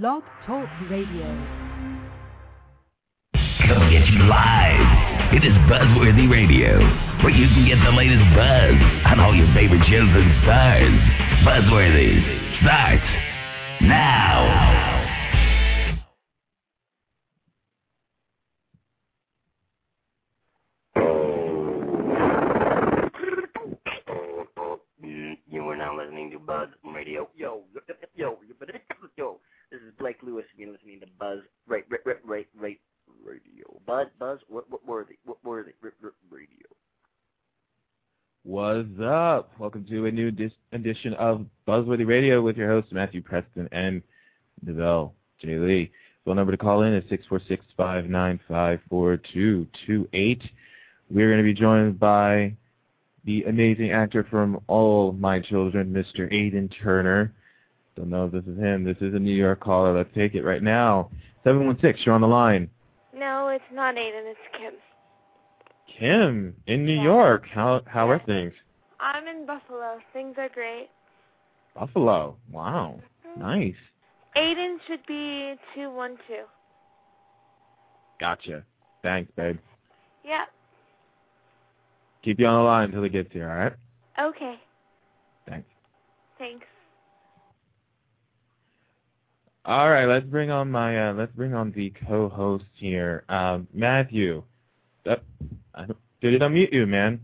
Blog Talk Radio. Coming at you live. It is Buzzworthy Radio, where you can get the latest buzz on all your favorite shows and stars. Buzzworthy starts now. You're listening to Buzz right, right, right, right, right, radio. Buzz, Buzz, what, what worthy, what worthy, r- r- radio. What's up? Welcome to a new dis- edition of Buzzworthy Radio with your hosts Matthew Preston and Devell J. Lee. Phone number to call in is six four six five nine five four two two eight. We're going to be joined by the amazing actor from All My Children, Mr. Aiden Turner. Don't know if this is him. This is a New York caller. Let's take it right now. 716, you're on the line. No, it's not Aiden. It's Kim. Kim, in New Yeah. York. How how are things? I'm in Buffalo. Things are great. Buffalo. Wow. Mm-hmm. Nice. Aiden should be 212. Gotcha. Thanks, babe. Yeah. Keep you on the line until he gets here, all right? Okay. Thanks. Thanks. All right, let's bring on my uh, let's bring on the co-host here, um, Matthew. Uh, did it unmute you, man?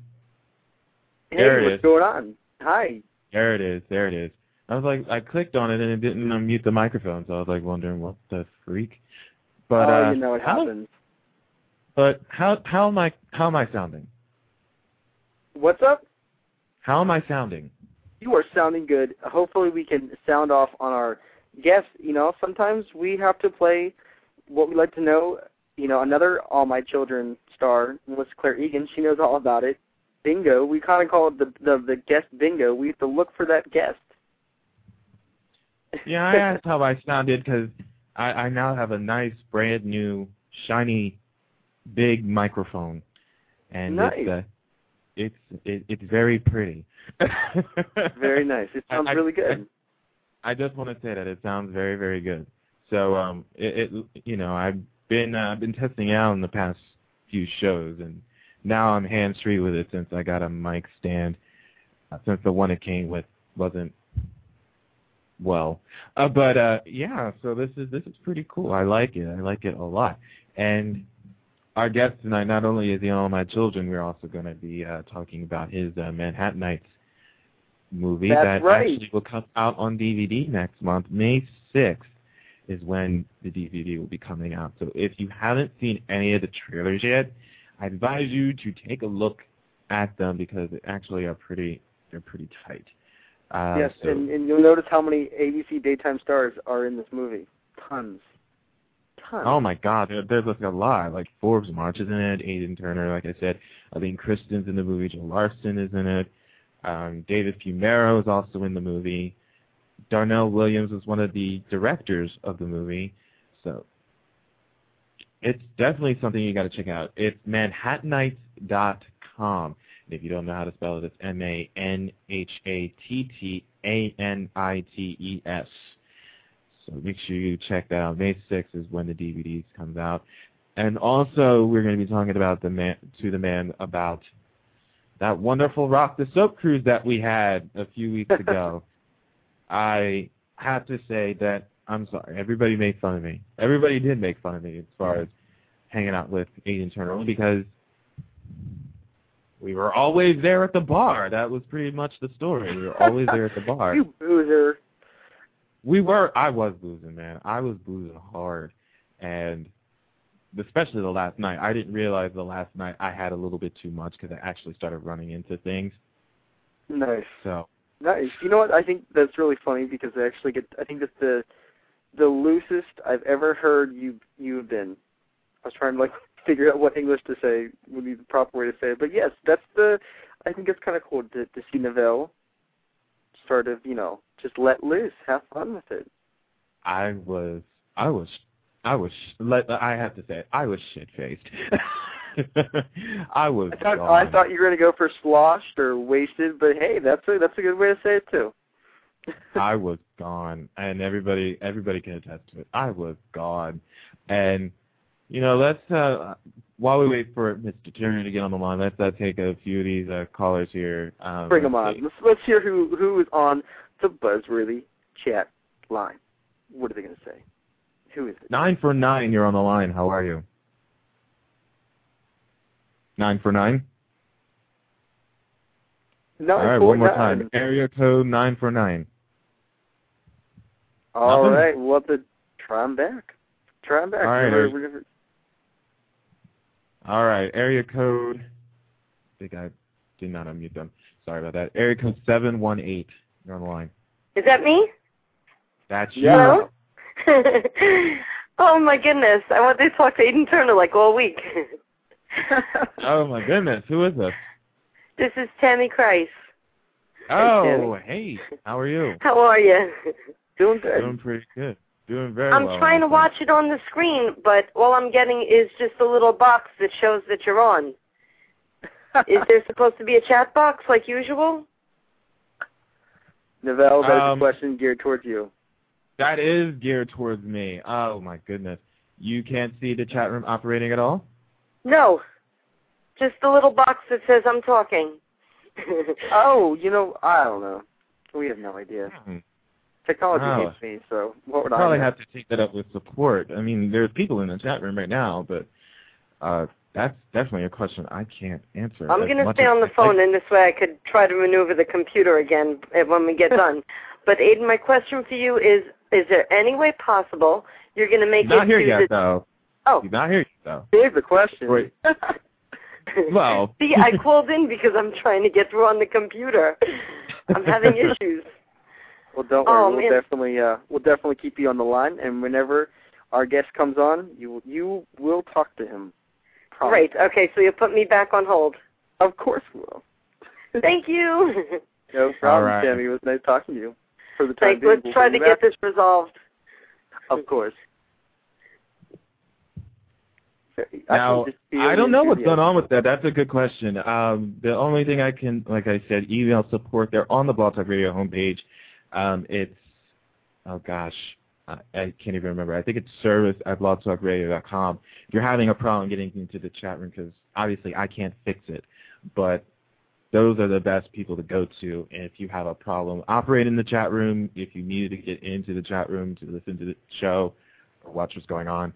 Hey, There it what's is. going on? Hi. There it is. There it is. I was like, I clicked on it and it didn't unmute the microphone, so I was like wondering what the freak. But oh, uh, you know what how, happens. But how how am I how am I sounding? What's up? How am I sounding? You are sounding good. Hopefully, we can sound off on our guests. You know, sometimes we have to play what we like to know. You know, another All My Children star was Claire Egan. She knows all about it. Bingo. We kind of call it the, the the guest bingo. We have to look for that guest. Yeah, I asked how I sounded because I, I now have a nice, brand new, shiny, big microphone, and Nice. it's uh, it's it, it's very pretty. Very nice. It sounds I- really good. I just want to say that it sounds very, very good. So, um, it, it you know, I've been uh, I've been testing out in the past few shows, and now I'm hands free with it since I got a mic stand. Uh, since the one it came with wasn't well, uh, but uh, yeah. So this is this is pretty cool. I like it. I like it a lot. And our guest tonight, not only is he all my children, we're also going to be uh, talking about his uh, Manhattanites movie That's that right. actually will come out on DVD next month. May 6th is when the DVD will be coming out. So if you haven't seen any of the trailers yet, I advise you to take a look at them because they actually are pretty they're pretty tight. Uh, yes, so, and, and you'll notice how many ABC daytime stars are in this movie. Tons. Tons. Oh my God, there, there's like a lot. Like Forbes March is in it, Aiden Turner, like I said, Aline Christen's in the movie, Joe Larson is in it, um, David Fumero is also in the movie. Darnell Williams was one of the directors of the movie, so it's definitely something you got to check out. It's Manhattanites.com. And if you don't know how to spell it, it's M A N H A T T A N I T E S. So make sure you check that out. May 6th is when the DVDs comes out. And also, we're going to be talking about the man to the man about that wonderful Rock the Soap cruise that we had a few weeks ago. I have to say that I'm sorry. Everybody made fun of me. Everybody did make fun of me as far as hanging out with Aiden Turner because we were always there at the bar. That was pretty much the story. We were always there at the bar. You boozer. We were. I was boozing, man. I was boozing hard, and especially the last night. I didn't realize the last night I had a little bit too much because I actually started running into things. Nice. So Nice. You know what? I think that's really funny because I actually get. I think that's the the loosest I've ever heard you you have been. I was trying to like figure out what English to say would be the proper way to say it, but yes, that's the. I think it's kind of cool to to see Neville sort of you know just let loose, have fun with it. I was. I was. I was. Let I have to say it. I was shit faced. I was. I thought I thought you were gonna go for sloshed or wasted, but hey, that's a that's a good way to say it too. I was gone, and everybody everybody can attest to it. I was gone, and you know, let's uh, while we wait for Mr. Turner to get on the line, let's uh, take a few of these uh, callers here. Um, Bring them on. Let's, let's hear who who is on the Buzzworthy chat line. What are they going to say? Who is it? Nine for nine, you're on the line. How are you? Nine for nine. Nine All right, one more nine. time. Area code nine for nine. All Nothing? right, we'll try them back. Try them back. All right. We're, we're All right. area code. I think I did not unmute them. Sorry about that. Area code seven one eight. You're on the line. Is that me? That's you. Hello? oh my goodness. I want to talk to Aiden Turner like all week. Oh my goodness, who is this? this is Tammy Christ. Oh, hey, how are you? How are you? Doing good. Doing pretty good. Doing very I'm well. trying to watch it on the screen, but all I'm getting is just a little box that shows that you're on. Is there supposed to be a chat box like usual? Novell, that is Um, a question geared towards you. That is geared towards me. Oh my goodness. You can't see the chat room operating at all? No. Just the little box that says I'm talking. Oh, you know, I don't know. We have no idea. Hmm. Technology Oh. hates me, so what would We'll I probably have to take that up with support. I mean, there's people in the chat room right now, but uh, that's definitely a question I can't answer. I'm going to stay on the I'd phone, like- and this way I could try to maneuver the computer again eh, when we get done. But Aiden, my question for you is: Is there any way possible you're going to make He's not it here to yet, the? though. Oh, He's not here yet, though. Here's the question. Wait. Well. see, I called in because I'm trying to get through on the computer. I'm having issues. well, don't Oh, worry. man. We'll definitely, uh, we'll definitely keep you on the line, and whenever our guest comes on, you you will talk to him. Promise. Great. Okay, so you'll put me back on hold. Of course we will. Thank you. No problem, right. Tammy. It was nice talking to you. For the time Thanks. being, Let's we'll try to you get this resolved. Of course. Now, can I don't know what's going on with that. That's a good question. Um, the only thing I can, like I said, email support. They're on the Blog Talk Radio homepage. Um, it's, oh gosh, I, I can't even remember. I think it's service at blogtalkradio.com. If you're having a problem getting into the chat room, because obviously I can't fix it, but those are the best people to go to and if you have a problem operating in the chat room, if you needed to get into the chat room to listen to the show or watch what's going on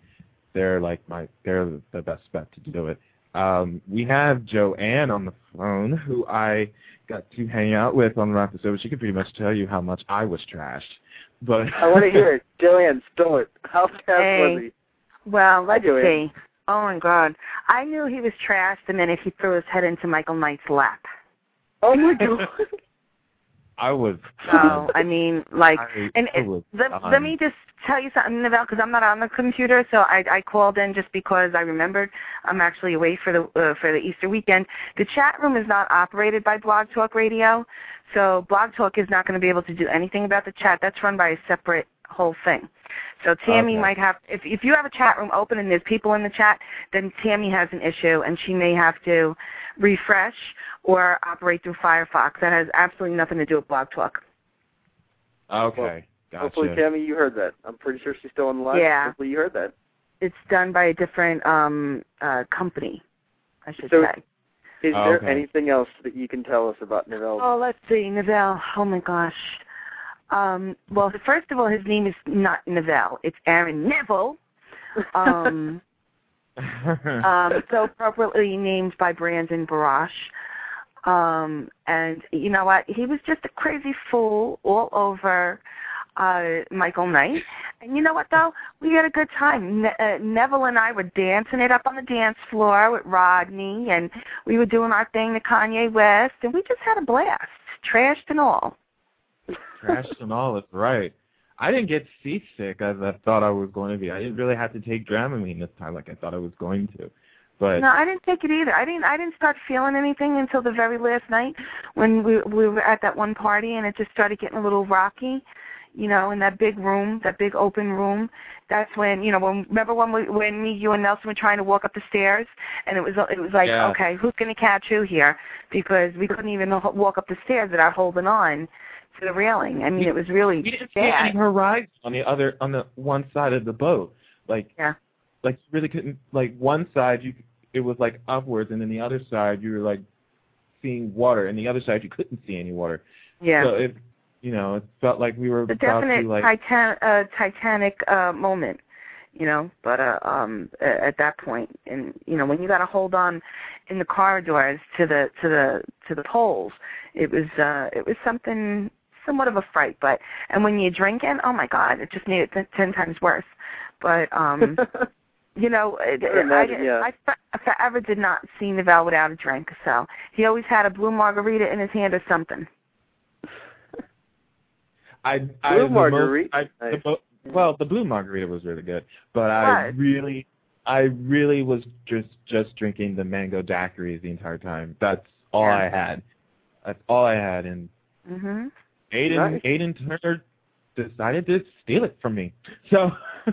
they're like my they're the best bet to do it. Um, we have Joanne on the phone, who I got to hang out with on the Rock the episode. She could pretty much tell you how much I was trashed. But I want to hear it. Joanne, spill it. How fast Hey. was he? Well, let's Joanne. see. Oh my God, I knew he was trashed the minute he threw his head into Michael Knight's lap. Oh my god. I was. So I mean, like, I, and it, let, done. let me just tell you something about because I'm not on the computer, so I, I called in just because I remembered I'm actually away for the uh, for the Easter weekend. The chat room is not operated by Blog Talk Radio, so Blog Talk is not going to be able to do anything about the chat. That's run by a separate whole thing. So Tammy Okay. might have if if you have a chat room open and there's people in the chat, then Tammy has an issue and she may have to refresh or operate through Firefox. That has absolutely nothing to do with Blog Talk. Okay, gotcha. Hopefully, Tammy, you heard that. I'm pretty sure she's still on the line. Yeah. Hopefully, you heard that. It's done by a different um uh company, I should So- say. Is Oh, there okay. anything else that you can tell us about Novell? Oh, let's see, Neville. Oh my gosh. Um, well, first of all, his name is not Neville. It's Aaron Neville. Um, um, so appropriately named by Brandon Barash. Um, and you know what? He was just a crazy fool all over uh, Michael Knight. And you know what though? We had a good time. Ne- uh, Neville and I were dancing it up on the dance floor with Rodney, and we were doing our thing to Kanye West, and we just had a blast, trashed and all. Trashed and all, that's right. I didn't get seasick as I thought I was going to be. I didn't really have to take Dramamine this time like I thought I was going to. But No, I didn't take it either. I didn't. I didn't start feeling anything until the very last night when we we were at that one party, and it just started getting a little rocky. You know, in that big room, that big open room. That's when you know. When remember when we when me, you, and Nelson were trying to walk up the stairs, and it was it was like, Yeah. okay, who's going to catch who here? Because we couldn't even walk up the stairs without holding on. To the railing. I mean, it was really We didn't see bad. any horizon on the other on the one side of the boat. Like Yeah. like you really couldn't like one side you it was like upwards and then the other side you were like seeing water and the other side you couldn't see any water. Yeah. So it you know, it felt like we were a definite to like titan- uh, Titanic uh, moment, you know. But uh, um, at that point, and you know, when you got to hold on in the corridors to the to the to the poles, it was uh, it was something somewhat of a fright. But and when you drink drinking, oh my God, it just made it t- ten times worse. But um, you know, it, I imagine, I, yeah. I, I forever did not see Neville without a drink. So he always had a blue margarita in his hand or something. I I Blue margarita? Most, I, the Nice. mo- well, the blue margarita was really good, but I really I really was just just drinking the mango daiquiris the entire time. That's all Yeah. I had. That's all I had and Mhm. Aiden Nice. Aiden Turner decided to steal it from me. So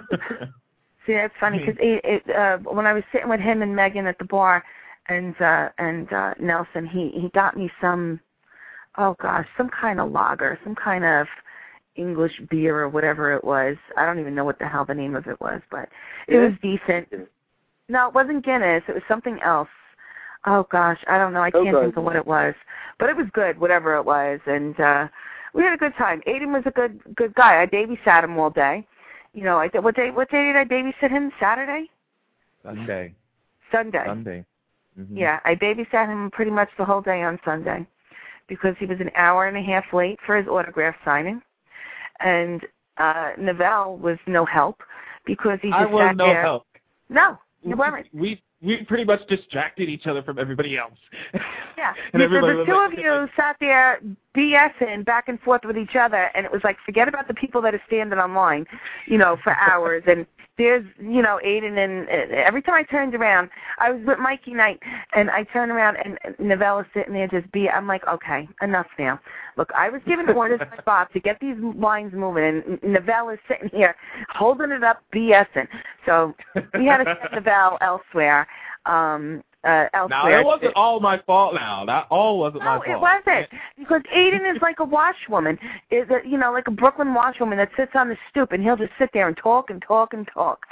See, that's funny because it, it, uh, when I was sitting with him and Megan at the bar, and uh, and uh, Nelson, he he got me some, oh gosh, some kind of lager, some kind of English beer or whatever it was. I don't even know what the hell the name of it was, but it was decent. No, it wasn't Guinness. It was something else. Oh gosh, I don't know. I Oh, can't think of what it was, but it was good, whatever it was, and uh we had a good time. Aiden was a good good guy. I babysat him all day. You know, I did, what day? What day did I babysit him? Saturday, Sunday. Sunday. Sunday. Mhm. Yeah, I babysat him pretty much the whole day on Sunday because he was an hour and a half late for his autograph signing, and uh Novell was no help because he just I was sat no there. help. No, you weren't. We we pretty much distracted each other from everybody else. Yeah. and so the two of you sat there BSing back and forth with each other, and it was like, forget about the people that are standing online, you know, for hours. and there's, you know, Aiden, and and every time I turned around, I was with Mikey Knight, and I turned around, and Novella sitting there just be. I'm like, okay, enough now. Look, I was giving orders by Bob to get these lines moving, and Novella is sitting here holding it up, BSing. So we had to send Novell elsewhere. Um, uh, Now elsewhere. that wasn't all my fault. Now that all wasn't my fault. No, it wasn't because Aiden is like a washwoman, is a, you know, like a Brooklyn washwoman that sits on the stoop and he'll just sit there and talk and talk and talk.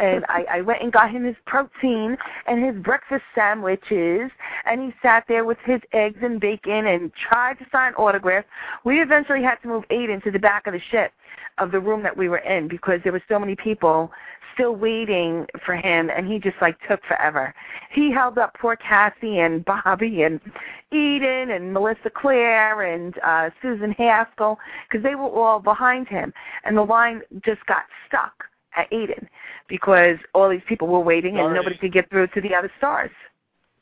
And I, I went and got him his protein and his breakfast sandwiches, and he sat there with his eggs and bacon and tried to sign autographs. We eventually had to move Aiden to the back of the ship of the room that we were in because there were so many people still waiting for him and he just like took forever. He held up poor Cassie and Bobby and Eden and Melissa Claire and uh Susan Haskell because they were all behind him and the line just got stuck at Eden because all these people were waiting and nobody could get through to the other stars.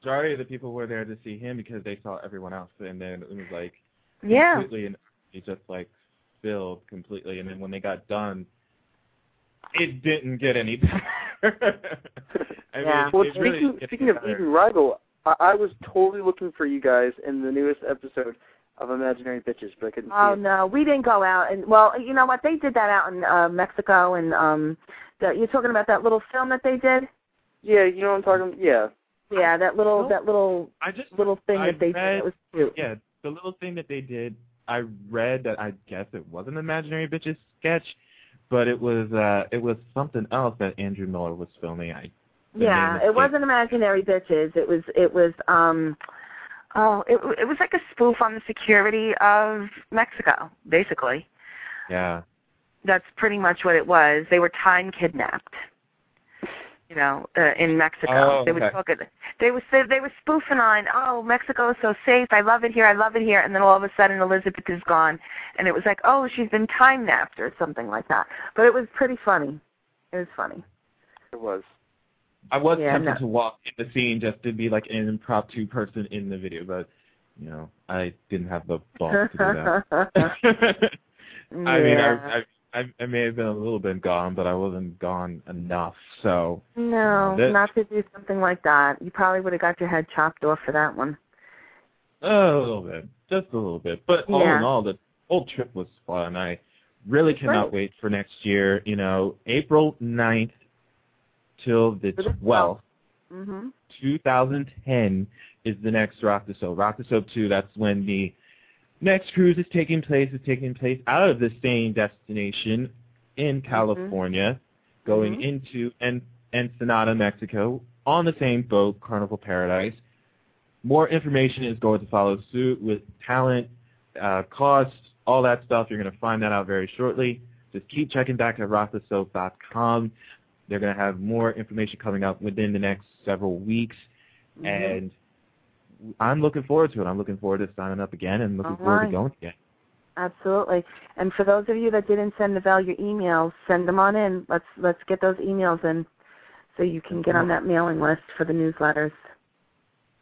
Majority of the people were there to see him because they saw everyone else, and then it was like Yeah. completely, and it just like filled completely. And then when they got done, it didn't get any better. I Yeah. it- Well, it really speaking, didn't speaking of better. Eden Riegel, I, I was totally looking for you guys in the newest episode of Imaginary Bitches, but I couldn't Oh see it. Oh no, we didn't go out and well, you know what? They did that out in uh Mexico and um the, you're talking about that little film that they did? Yeah, you know what I'm talking. About? Yeah, Yeah, that little No. that little I just little thing I that they did. It was cute. yeah, the little thing that they did, I read that I guess it was an Imaginary Bitches sketch, but it was uh it was something else that Andrew Miller was filming. I Yeah, it wasn't imaginary bitches. It was it was um oh, it it was like a spoof on the security of Mexico, basically. Yeah. That's pretty much what it was. They were time kidnapped. You know, uh, in Mexico. Oh, they were okay. talking they were they were spoofing on, "Oh, Mexico is so safe. I love it here. I love it here." And then all of a sudden Elizabeth is gone and it was like, "Oh, she's been time napped or something like that." But it was pretty funny. It was funny. it was. I was Yeah, tempted no. to walk in the scene just to be like an impromptu person in the video, but you know, I didn't have the balls to do that. I mean, I, I I I may have been a little bit gone, but I wasn't gone enough. So No, That- not to do something like that. You probably would have got your head chopped off for that one. a little bit, just a little bit. But all Yeah. in all, the whole trip was fun. I really cannot Great. wait for next year. You know, April 9th till the the 12th. Mhm. 2010 is the next Rock the Soap. Rock the Soap 2, that's when the next cruise is taking place is taking place out of the same destination in California, going Mhm. into en- Ensenada, Mexico, on the same boat, Carnival Paradise. More information is going to follow suit with talent, uh, costs, all that stuff. You're going to find that out very shortly. Just keep checking back at rockthesoap.com. They're going to have more information coming up within the next several weeks, Mhm. and I'm looking forward to it. I'm looking forward to signing up again and looking All forward right. to going again. Absolutely. And for those of you that didn't send Val your emails, send them on in. Let's let's get those emails in so you can get on that mailing list for the newsletters.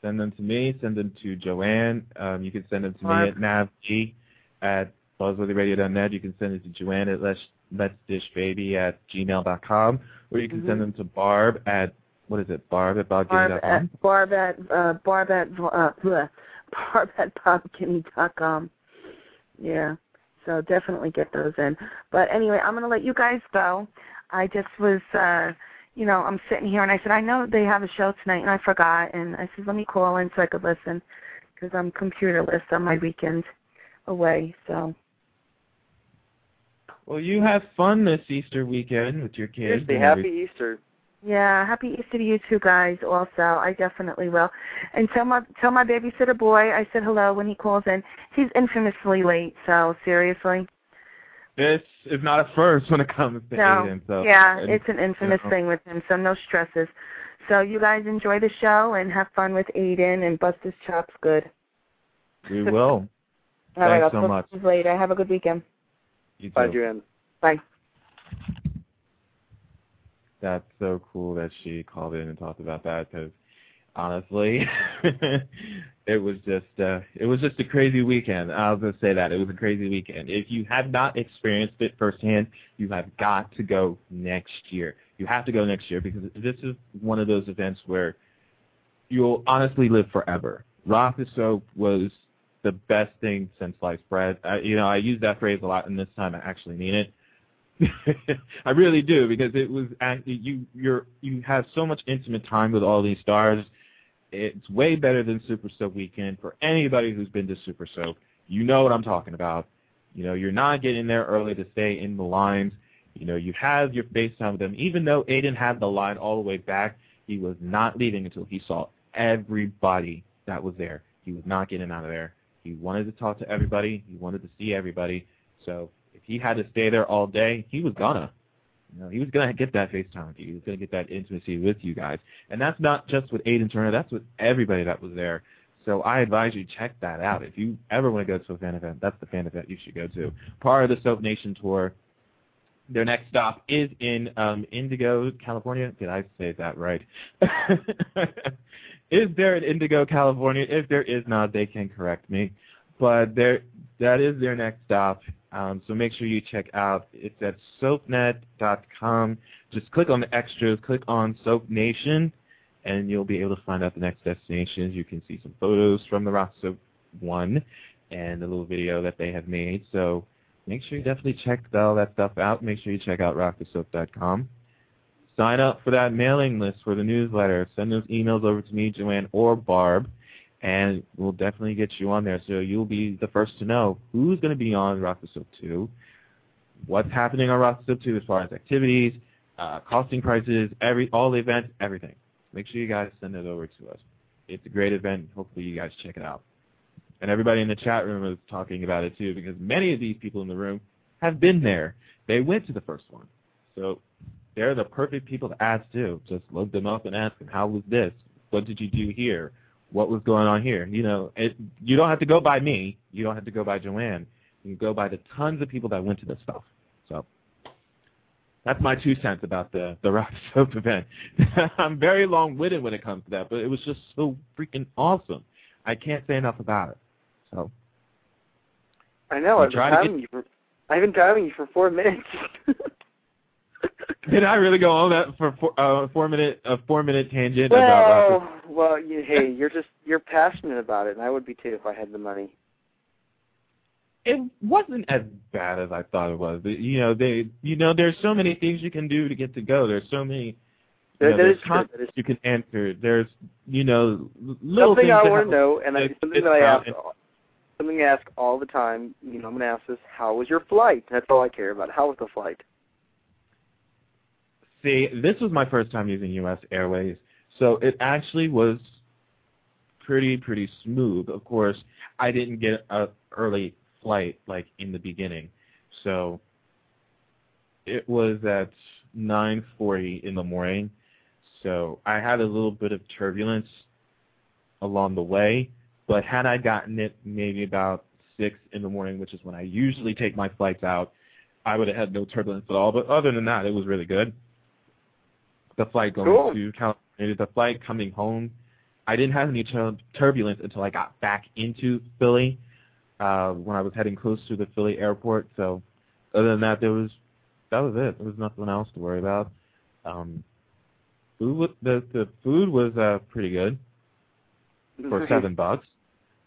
Send them to me. Send them to Joanne. Um, you can send them to Barb. me at navg at buzzworthyradio.net. You can send it to Joanne at let's, let's dish baby at gmail.com. Or you can Mhm. send them to Barb at, what is it, Barb at Barb bobguinea.com? at Barb at uh, Barb at uh, bleh, Barb at bobkinney.com. Yeah. So definitely get those in. But anyway, I'm going to let you guys go. I just was, uh, you know, I'm sitting here and I said, I know they have a show tonight, and I forgot. And I said, let me call in so I could listen because I'm computerless on my weekend away. So Well, you have fun this Easter weekend with your kids. Seriously, and happy everything. Easter. Yeah, happy Easter to you two guys. Also, I definitely will. And tell my tell my babysitter boy I said hello when he calls in. He's infamously late. So seriously. This is not a first when it comes to No, Aiden. So yeah, and, it's an infamous know. thing with him, so no stresses. So you guys enjoy the show and have fun with Aiden and bust his chops good. we will. All right, Thanks I'll so much. to you later. Have a good weekend. You Bye, too. Joanne. Bye. That's so cool that she called in and talked about that because honestly, it was just uh, it was just a crazy weekend. I'll just say that it was a crazy weekend. If you have not experienced it firsthand, you have got to go next year. You have to go next year because this is one of those events where you'll honestly live forever. Rock the Soap was the best thing since sliced bread. I, you know, I use that phrase a lot, and this time I actually mean it. I really do because it was act- you you're you have so much intimate time with all these stars. It's way better than Super Soap Weekend for anybody who's been to Super Soap. You know what I'm talking about. You know, you're not getting there early to stay in the lines. You know, you have your face FaceTime with them. Even though Aiden had the line all the way back, he was not leaving until he saw everybody that was there. He was not getting out of there. He wanted to talk to everybody. He wanted to see everybody. So if he had to stay there all day, he was gonna. You know, he was gonna get that FaceTime with you. He was gonna get that intimacy with you guys. And that's not just with Aiden Turner. That's with everybody that was there. So I advise you check that out. If you ever want to go to a fan event, that's the fan event you should go to. Part of the Soap Nation tour. Their next stop is in um, Indigo, California. Did I say that right? is there an Indigo, California? If there is not, they can correct me. But there, that is their next stop. Um, so make sure you check out. It's at soapnet.com. Just click on the extras, click on Soap Nation, and you'll be able to find out the next destinations. You can see some photos from the Rock Soap one and a little video that they have made. So make sure you definitely check all that stuff out. Make sure you check out rockthesoap.com. Sign up for that mailing list for the newsletter. Send those emails over to me, Joanne, or Barb, and we'll definitely get you on there. So you'll be the first to know who's going to be on Rock the 2, what's happening on Rock the 2 as far as activities, uh, costing prices, every all the events, everything. Make sure you guys send it over to us. It's a great event. Hopefully you guys check it out. And everybody in the chat room is talking about it too because many of these people in the room have been there. They went to the first one. So they're the perfect people to ask too. Just look them up and ask them, how was this? What did you do here? What was going on here? You know, it, you don't have to go by me. You don't have to go by Joanne. You can go by the tons of people that went to this stuff. So that's my two cents about the the Rock Soap event. I'm very long-winded when it comes to that, but it was just so freaking awesome. I can't say enough about it. So I know. I've been try to driving you for I've been driving you for four minutes. did I really go on that for four, uh, four minute a four minute tangent about Rock well, well, you, hey, you're just you're passionate about it, and I would be too if I had the money. it wasn't as bad as I thought it was. You know, they, you know, there's so many things you can do to get to go. There's so many. You know, there's. That you can answer. There's, you know, little something things I want to know, and I, something that I about- asked. something I ask all the time. You know, I'm going to ask this: How was your flight? That's all I care about. How was the flight? See, this was my first time using U.S. Airways, so it actually was pretty pretty smooth. Of course, I didn't get a early flight like in the beginning, so it was at 9:40 in the morning. So I had a little bit of turbulence along the way, but had I gotten it maybe about six in the morning, which is when I usually take my flights out, I would have had no turbulence at all. But other than that, it was really good. The flight going Cool. to California, the flight coming home, I didn't have any tur- turbulence until I got back into Philly uh, when I was heading close to the Philly airport. So other than that, there was that was it. There was nothing else to worry about. Um, food was, the the food was uh, pretty good for seven bucks.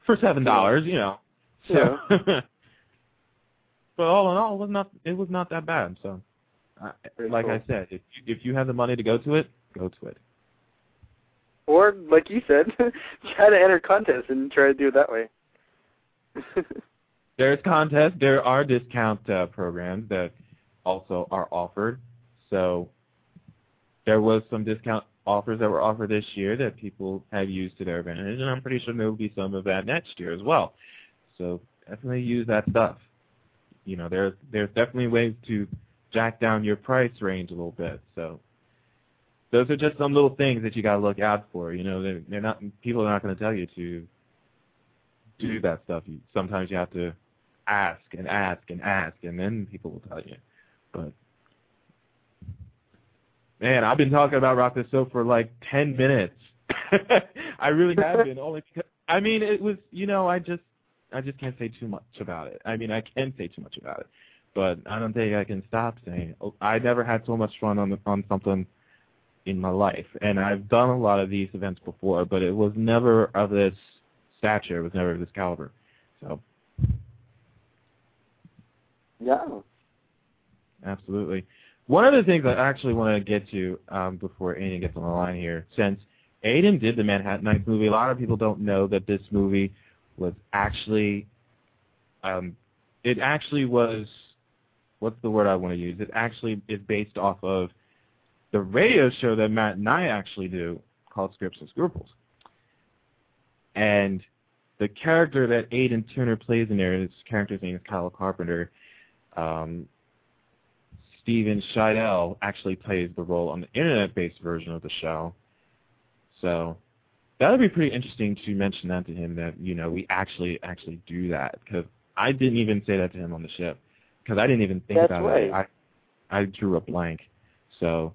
For seven dollars, you know. So, but all in all, it was not it was not that bad. So, like cool. I said, if you, if you have the money to go to it, go to it. Or, like you said, try to enter contests and try to do it that way. There's contests. There are discount uh, programs that also are offered. So there was some discount offers that were offered this year that people have used to their advantage, and I'm pretty sure there will be some of that next year as well. So definitely use that stuff. You know, there's there's definitely ways to jack down your price range a little bit. So those are just some little things that you got to look out for. You know, they're, they're not people are not going to tell you to do mm-hmm. that stuff. You, sometimes you have to ask and ask and ask, and then people will tell you. But man, I've been talking about Rock the Soap for like ten minutes. I really have been. Only because I mean, it was you know I just I just can't say too much about it. I mean, I can say too much about it, but I don't think I can stop saying. Oh, I never had so much fun on on something in my life, and I've done a lot of these events before, but it was never of this stature. It was never of this caliber. So yeah. Absolutely. One of the things I actually want to get to um, before Aiden gets on the line here, since Aiden did the Manhattanites movie, a lot of people don't know that this movie was actually, um, it actually was, what's the word I want to use? It actually is based off of the radio show that Matt and I actually do called Scripts and Scruples. And the character that Aiden Turner plays in there, his character's name is Kyle Carpenter. Um, Steven Scheidel actually plays the role on the internet-based version of the show. So that would be pretty interesting to mention that to him that you know we actually actually do that because I didn't even say that to him on the ship because I didn't even think That's about right. it. I I drew a blank. So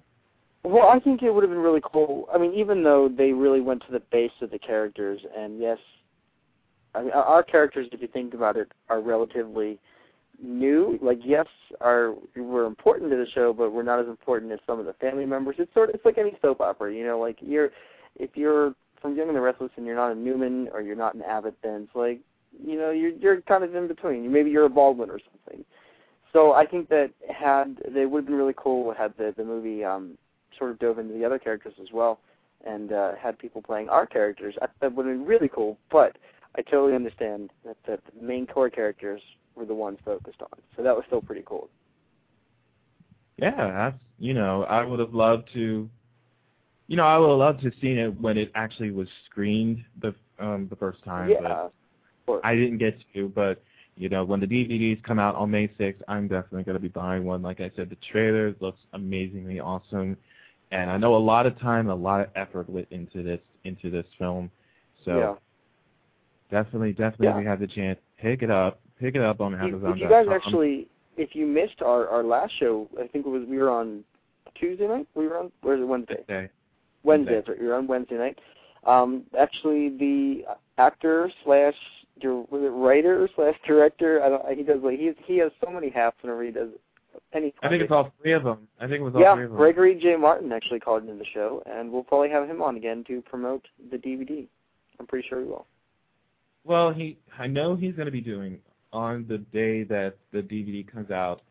Well, I think it would have been really cool. I mean, even though they really went to the base of the characters, and yes, I mean, our- our characters, if you think about it, are relatively new. Like, yes, are were important to the show, but we're not as important as some of the family members. It's sort of it's like any soap opera, you know. Like you're, if you're from Young and the Restless and you're not a Newman or you're not an Abbott, then it's like, you know, you're you're kind of in between. Maybe you're a Baldwin or something. So I think that had they would have been really cool had the the movie um sort of dove into the other characters as well and uh, had people playing our characters. I, that would have been really cool. But I totally understand that, that the main core characters were the ones focused on. So that was still pretty cool. yeah, that's you know I would have loved to. You know, I would have loved to have seen it when it actually was screened the um, the first time. yeah. But of course. I didn't get to, but you know, when the DVDs come out on May 6th, I'm definitely going to be buying one. Like I said, the trailer looks amazingly awesome, and I know a lot of time, a lot of effort went into this into this film. So yeah. definitely, definitely, Yeah. we have the chance. Pick it up, pick it up on If, Amazon. if you guys actually, if you missed our our last show, I think it was we were on Tuesday night. We were on, is it Wednesday? Wednesday. Wednesday. Wednesday. Right. We were on Wednesday night. Um, actually, the actor slash dir- was it writer slash director? I don't. He does like he he has so many hats whenever he does any. I think it's all three of them. I think it was all yeah, three of them. Gregory J. Martin actually called into the show, and we'll probably have him on again to promote the DVD. I'm pretty sure we will. Well, he I know he's going to be doing on the day that the DVD comes out.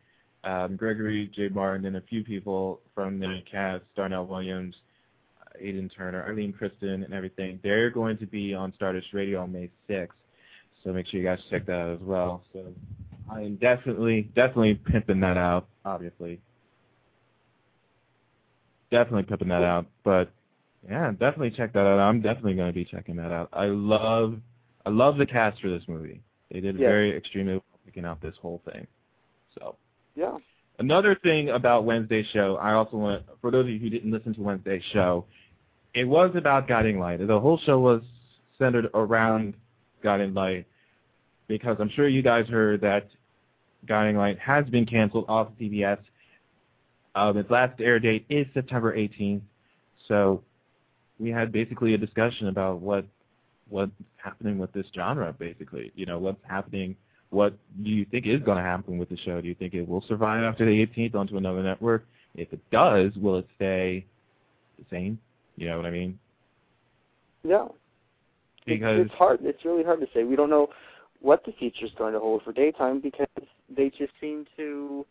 Um, Gregory J. Martin and a few people from the cast, Darnell Williams, Aiden Turner, Arlene Kristen, and everything. They're going to be on Stardust Radio on May 6th. So make sure you guys check that out as well. So I am definitely definitely pimping that out, obviously. Definitely pimping that out. But yeah, definitely check that out. I'm definitely going to be checking that out. I love I love the cast for this movie. They did Yeah. very extremely well picking out this whole thing. So Yeah. Another thing about Wednesday's show, I also want, for those of you who didn't listen to Wednesday's show, it was about Guiding Light. The whole show was centered around Guiding Light because I'm sure you guys heard that Guiding Light has been canceled off CBS. Um, its last air date is September 18th. So we had basically a discussion about what what's happening with this genre, basically. You know, what's happening what do you think is going to happen with the show? Do you think it will survive after the 18th onto another network? If it does, will it stay the same? You know what I mean? Yeah. It's- Because it's hard. It's really hard to say. We don't know what the future's going to hold for daytime because they just seem to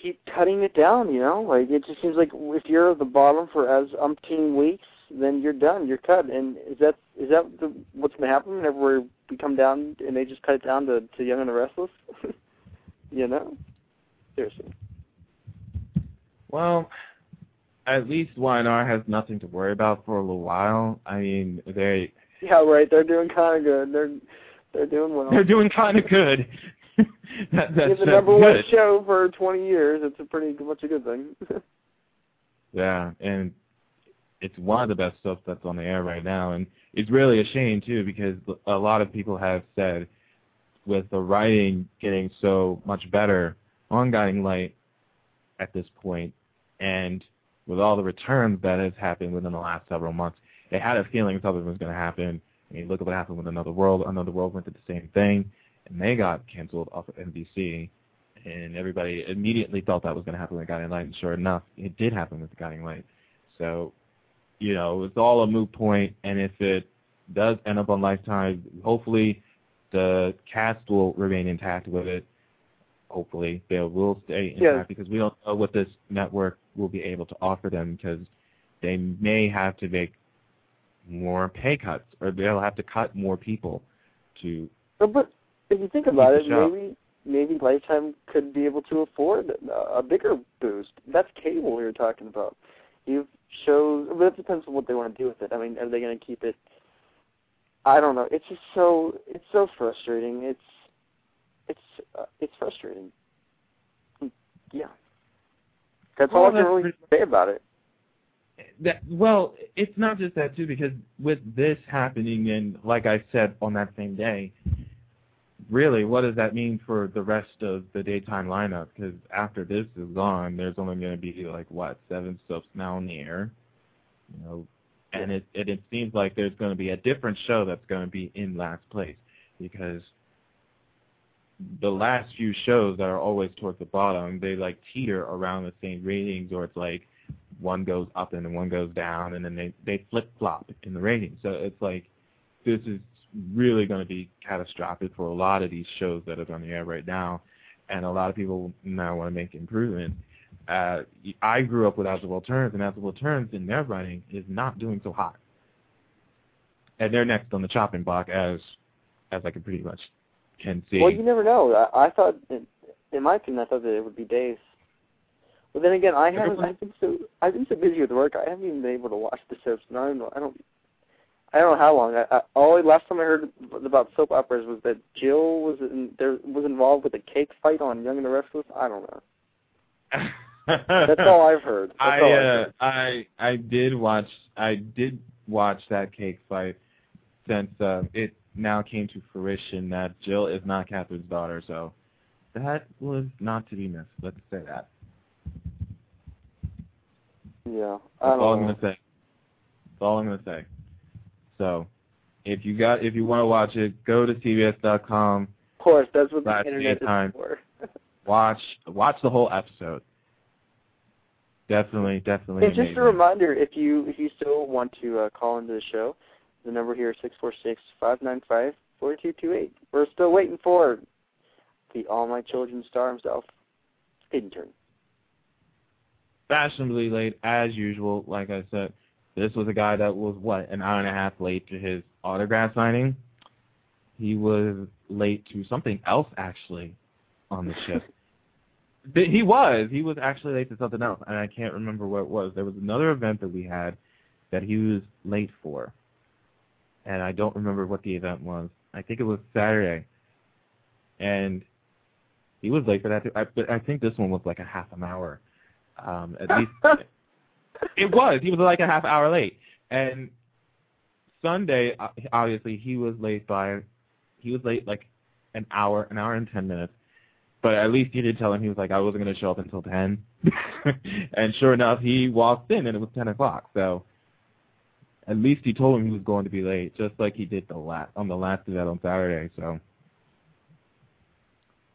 keep cutting it down. You know, like it just seems like if you're at the bottom for as umpteen weeks, then you're done. You're cut. And is that is that the, what's going to happen whenever we come down and they just cut it down to to Young and the Restless? you know, seriously. well, at least YNR has nothing to worry about for a little while. I mean, they Yeah, right. They're doing kind of good. They're they're doing well. they're doing kind of good. that, that's, It's the number one good. show for 20 years. It's a pretty much a good thing. Yeah, and it's one of the best stuff that's on the air right now, and it's really a shame too because a lot of people have said with the writing getting so much better on Guiding Light at this point, and with all the returns that has happened within the last several months, they had a feeling something was going to happen. I mean, look at what happened with Another World. Another World went through the same thing, and they got canceled off of NBC and everybody immediately thought that was going to happen with Guiding Light, and sure enough, it did happen with Guiding Light. So, you know, it's all a moot point, and if it does end up on Lifetime, hopefully the cast will remain intact with it. Hopefully they will stay intact Yeah. because we don't know what this network will be able to offer them because they may have to make more pay cuts or they'll have to cut more people to But, but if you think about it, maybe maybe Lifetime could be able to afford a, a bigger boost. That's cable you're talking about. You've shows, but it depends on what they want to do with it. I mean, are they going to keep it? I don't know. It's just so it's so frustrating. It's it's uh, it's frustrating. Yeah, that's all Well, I can really say about it. That well, it's not just that too, because with this happening, and like I said on that same day, really, what does that mean for the rest of the daytime lineup? Because after this is gone, there's only going to be like what seven soaps now on the air, you know, and it and it seems like there's going to be a different show that's going to be in last place because the last few shows that are always towards the bottom, they like teeter around the same ratings, or it's like one goes up and then one goes down, and then they they flip flop in the ratings. So it's like this is really going to be catastrophic for a lot of these shows that are on the air right now, and a lot of people now want to make improvement. Uh, I grew up with As the World Turns, and As the World Turns in their writing is not doing so hot, and they're next on the chopping block as as I can pretty much can see. Well, you never know. I, I thought, in, in my opinion, I thought that it would be days. But then again, I haven't. I've been so I've been so busy with work. I haven't even been able to watch the soaps. And I don't know. I don't. I don't know how long. I, I all last time I heard about soap operas was that Jill was in, there was involved with a cake fight on Young and the Restless. I don't know. That's all I've heard. That's I all I've uh. I I did watch I did watch that cake fight since uh, it now came to fruition that Jill is not Catherine's daughter, so that was not to be missed. Let's say that. Yeah, I That's all I'm know. gonna say. That's all I'm gonna say. So, if you got if you want to watch it, go to CBS.com. Of course, that's what the internet daytime. is for. Watch watch the whole episode. Definitely, definitely. And just amazing. a reminder, if you if you still want to uh, call into the show, the number here is six four six five nine five four two two eight. We're still waiting for the All My Children star himself, Hayden Turn. fashionably late as usual. Like I said, this was a guy that was what an hour and a half late to his autograph signing. he was late to something else actually on the ship. He was. He was actually late to something else, and I can't remember what it was. There was another event that we had that he was late for, and I don't remember what the event was. I think it was Saturday, and he was late for that. Too. I, but I think this one was like a half an hour, um, at least. it was. He was like a half hour late, and Sunday, obviously, he was late by. He was late like an hour, an hour and ten minutes but at least he did tell him he was like I wasn't going to show up until ten, and sure enough he walked in and it was ten o'clock. So at least he told him he was going to be late, just like he did the last on the last event on Saturday. So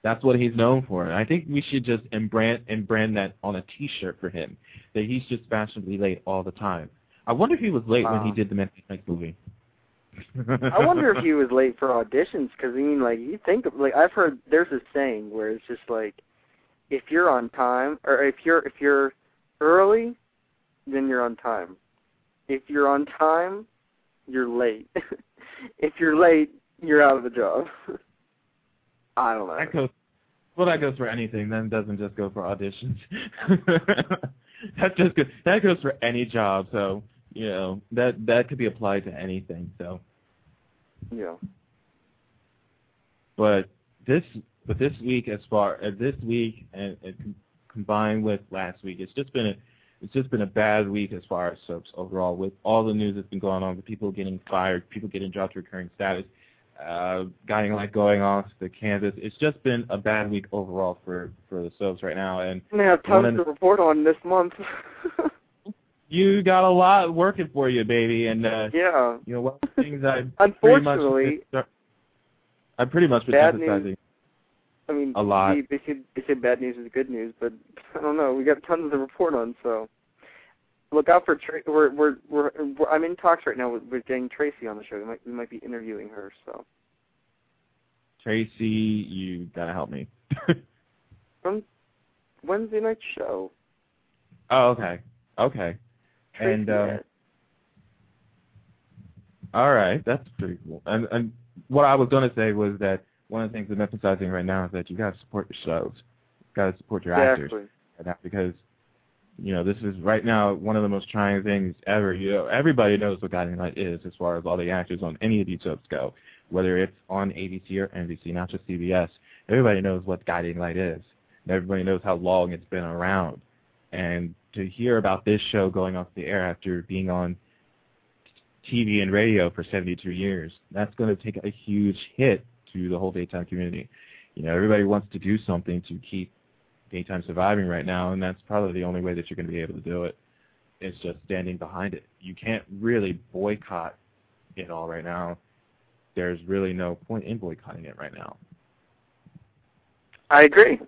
that's what he's known for. And I think we should just brand and brand that on a T-shirt for him that he's just fashionably late all the time. I wonder if he was late when he did the Memphis Nights movie. I wonder if he was late for auditions because I mean, like you think of like I've heard there's a saying where it's just like if you're on time or if you're if you're early, then you're on time. If you're on time, you're late. if you're late, you're out of the job. I don't know. That goes, well, that goes for anything. Then doesn't just go for auditions. that just goes, that goes for any job. So you know that that could be applied to anything. So yeah. But this but this week, as far as this week and, and combined with last week, it's just been a it's just been a bad week as far as soaps overall. With all the news that's been going on, with people getting fired, people getting dropped to recurring status, uh, guiding light going off the canvas. It's just been a bad week overall for for the soaps right now. And we have tons to report on this month. you got a lot working for you, baby. And uh, yeah, you know, one of the things I unfortunately pretty much, I pretty much been emphasizing. News. I mean, a lot. They, they say they say bad news is good news, but I don't know. We got tons to report on, so look out for Tra- we're, we're we're we're I'm in talks right now with, with getting Tracy on the show. We might we might be interviewing her. So Tracy, you gotta help me. From Wednesday night show. Oh, okay, okay. Tracy and um, all right, that's pretty cool. And and what I was gonna say was that one of the things I'm emphasizing right now is that you gotta support your shows, you gotta support your exactly. actors, because you know this is right now one of the most trying things ever. You know, everybody knows what Guiding Light is as far as all the actors on any of these soaps go, whether it's on ABC or NBC, not just CBS. Everybody knows what Guiding Light is. And everybody knows how long it's been around. And to hear about this show going off the air after being on TV and radio for 72 years, that's going to take a huge hit to the whole daytime community. You know, everybody wants to do something to keep daytime surviving right now, and that's probably the only way that you're going to be able to do it. Is just standing behind it. You can't really boycott it all right now. There's really no point in boycotting it right now. I agree.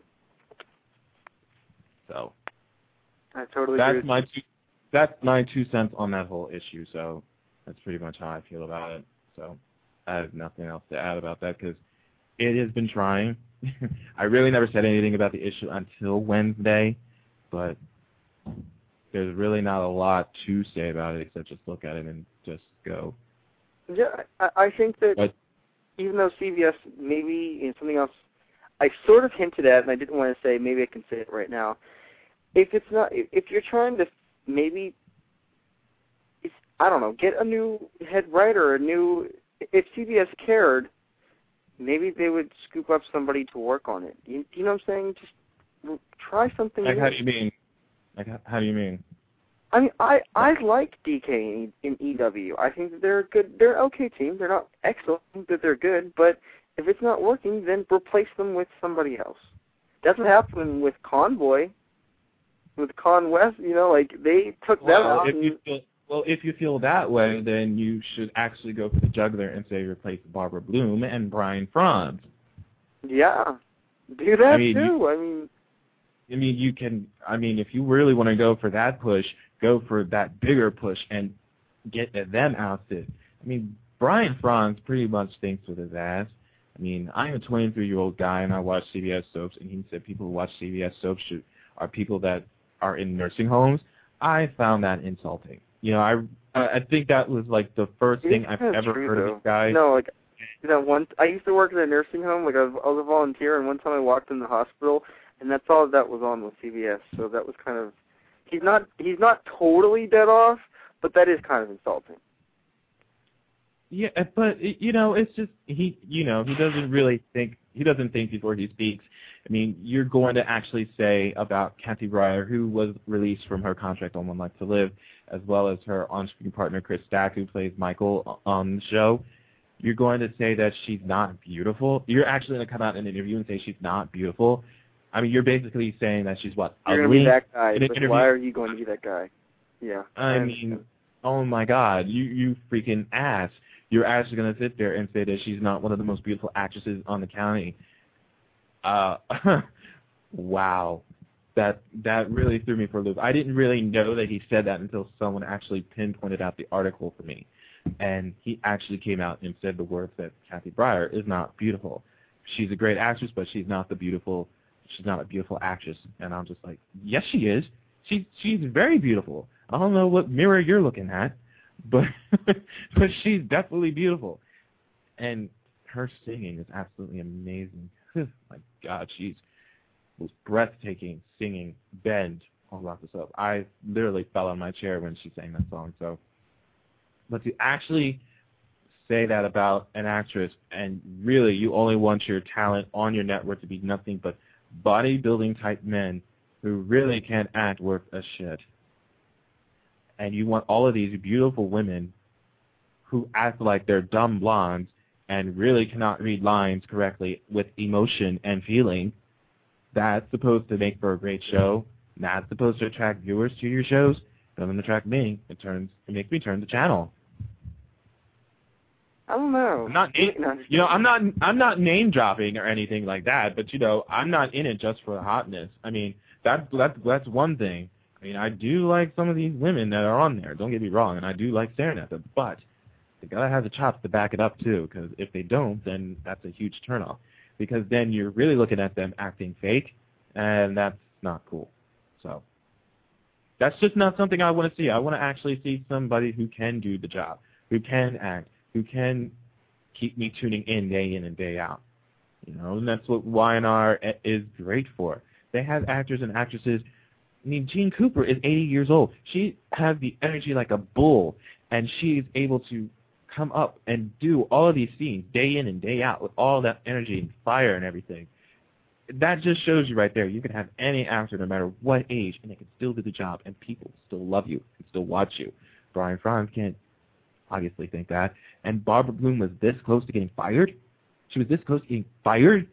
So I totally that's agree. my two, that's my two cents on that whole issue. So that's pretty much how I feel about it. So I have nothing else to add about that because it has been trying. I really never said anything about the issue until Wednesday, but there's really not a lot to say about it except just look at it and just go. Yeah, I, I think that But- even though CBS maybe in something else, I sort of hinted at, and I didn't want to say. Maybe I can say it right now. If it's not, if, if you're trying to maybe, it's, I don't know, get a new head writer, or a new. If CBS cared, maybe they would scoop up somebody to work on it. You, you know what I'm saying? Just try something Like new. how do you mean? Like how, do you mean? I mean, I I like DK in, in EW. I think that they're a good. They're an okay team. They're not excellent, but they're good. But if it's not working, then replace them with somebody else. That's what happened with Convoy, with Con West. You know, like they took them Well, out. if you feel well, if you feel that way, then you should actually go for the juggler and say replace Barbara Bloom and Brian Frons. yeah, do that I mean, too. you- I mean, I mean, you can. I mean, if you really want to go for that push, go for that bigger push and get them ousted. I mean, Brian Frons pretty much thinks with his ass. I mean, I'm a 23-year-old guy and I watch CBS soaps, and he said people who watch CBS soaps should, are people that are in nursing homes. I found that insulting. You know, I I think that was like the first thing I've ever true, heard though. of this guy. no, like you know, one. I used to work in a nursing home. Like I was, I was a volunteer, and one time I walked in the hospital, and that's all that was on with CBS. So that was kind of. He's not. He's not totally dead off, but that is kind of insulting. Yeah, but you know, it's just he. You know, he doesn't really think. He doesn't think before he speaks. I mean, you're going to actually say about Kathy Brier, who was released from her contract on One Life to Live, as well as her on-screen partner Chris Stack, who plays Michael on the show. You're going to say that she's not beautiful. You're actually going to come out in an interview and say she's not beautiful. I mean, you're basically saying that she's what You're ugly. gonna be that guy. in But interview. why are you going to be that guy? Yeah. I And- mean, oh my God, you you freaking ass! You're actually gonna sit there and say that she's not one of the most beautiful actresses on the county. Uh, wow, that that really threw me for a loop. I didn't really know that he said that until someone actually pinpointed out the article for me, and he actually came out and said the words that Kathy Brier is not beautiful. She's a great actress, but she's not the beautiful. She's not a beautiful actress, and I'm just like, yes, she is. She's she's very beautiful. I don't know what mirror you're looking at, but but she's definitely beautiful, and her singing is absolutely amazing. My God, she's was breathtaking singing "Bend" on Rock Soap. I literally fell on my chair when she sang that song. So, but to actually say that about an actress, and really you only want your talent on your network to be nothing but bodybuilding type men who really can't act worth a shit. And you want all of these beautiful women who act like they're dumb blondes and really cannot read lines correctly with emotion and feeling. That's supposed to make for a great show. That's supposed to attract viewers to your shows. It doesn't attract me. It turns it makes me turn the channel. I don't know. I'm not you know, I'm not I'm not name dropping or anything like that, but you know, I'm not in it just for the hotness. I mean, that's that's that's one thing. I mean, I do like some of these women that are on there. Don't get me wrong, and I do like staring at them, but they gotta have the chops to back it up too. Because if they don't, then that's a huge turnoff. Because then you're really looking at them acting fake, and that's not cool. So that's just not something I want to see. I want to actually see somebody who can do the job, who can act, who can keep me tuning in day in and day out. You know, and that's what YNR is great for. They have actors and actresses. I mean, Jeanne Cooper is 80 years old. She has the energy like a bull, and she's able to come up and do all of these scenes day in and day out with all that energy and fire and everything. That just shows you right there. You can have any actor, no matter what age, and they can still do the job, and people still love you and still watch you. Brian Frons can't obviously think that. And Barbara Bloom was this close to getting fired. She was this close to getting fired.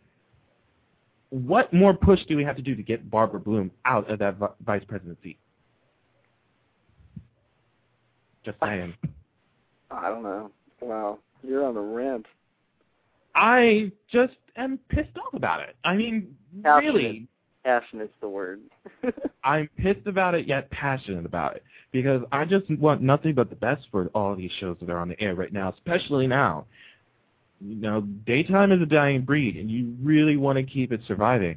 What more push do we have to do to get Barbara Bloom out of that vi- vice presidency? Just saying. I don't know. Wow, you're on a rant. I just am pissed off about it. I mean, really. Passionate. really, Passionate's the word. I'm pissed about it yet passionate about it because I just want nothing but the best for all these shows that are on the air right now, especially now. You know, daytime is a dying breed, and you really want to keep it surviving.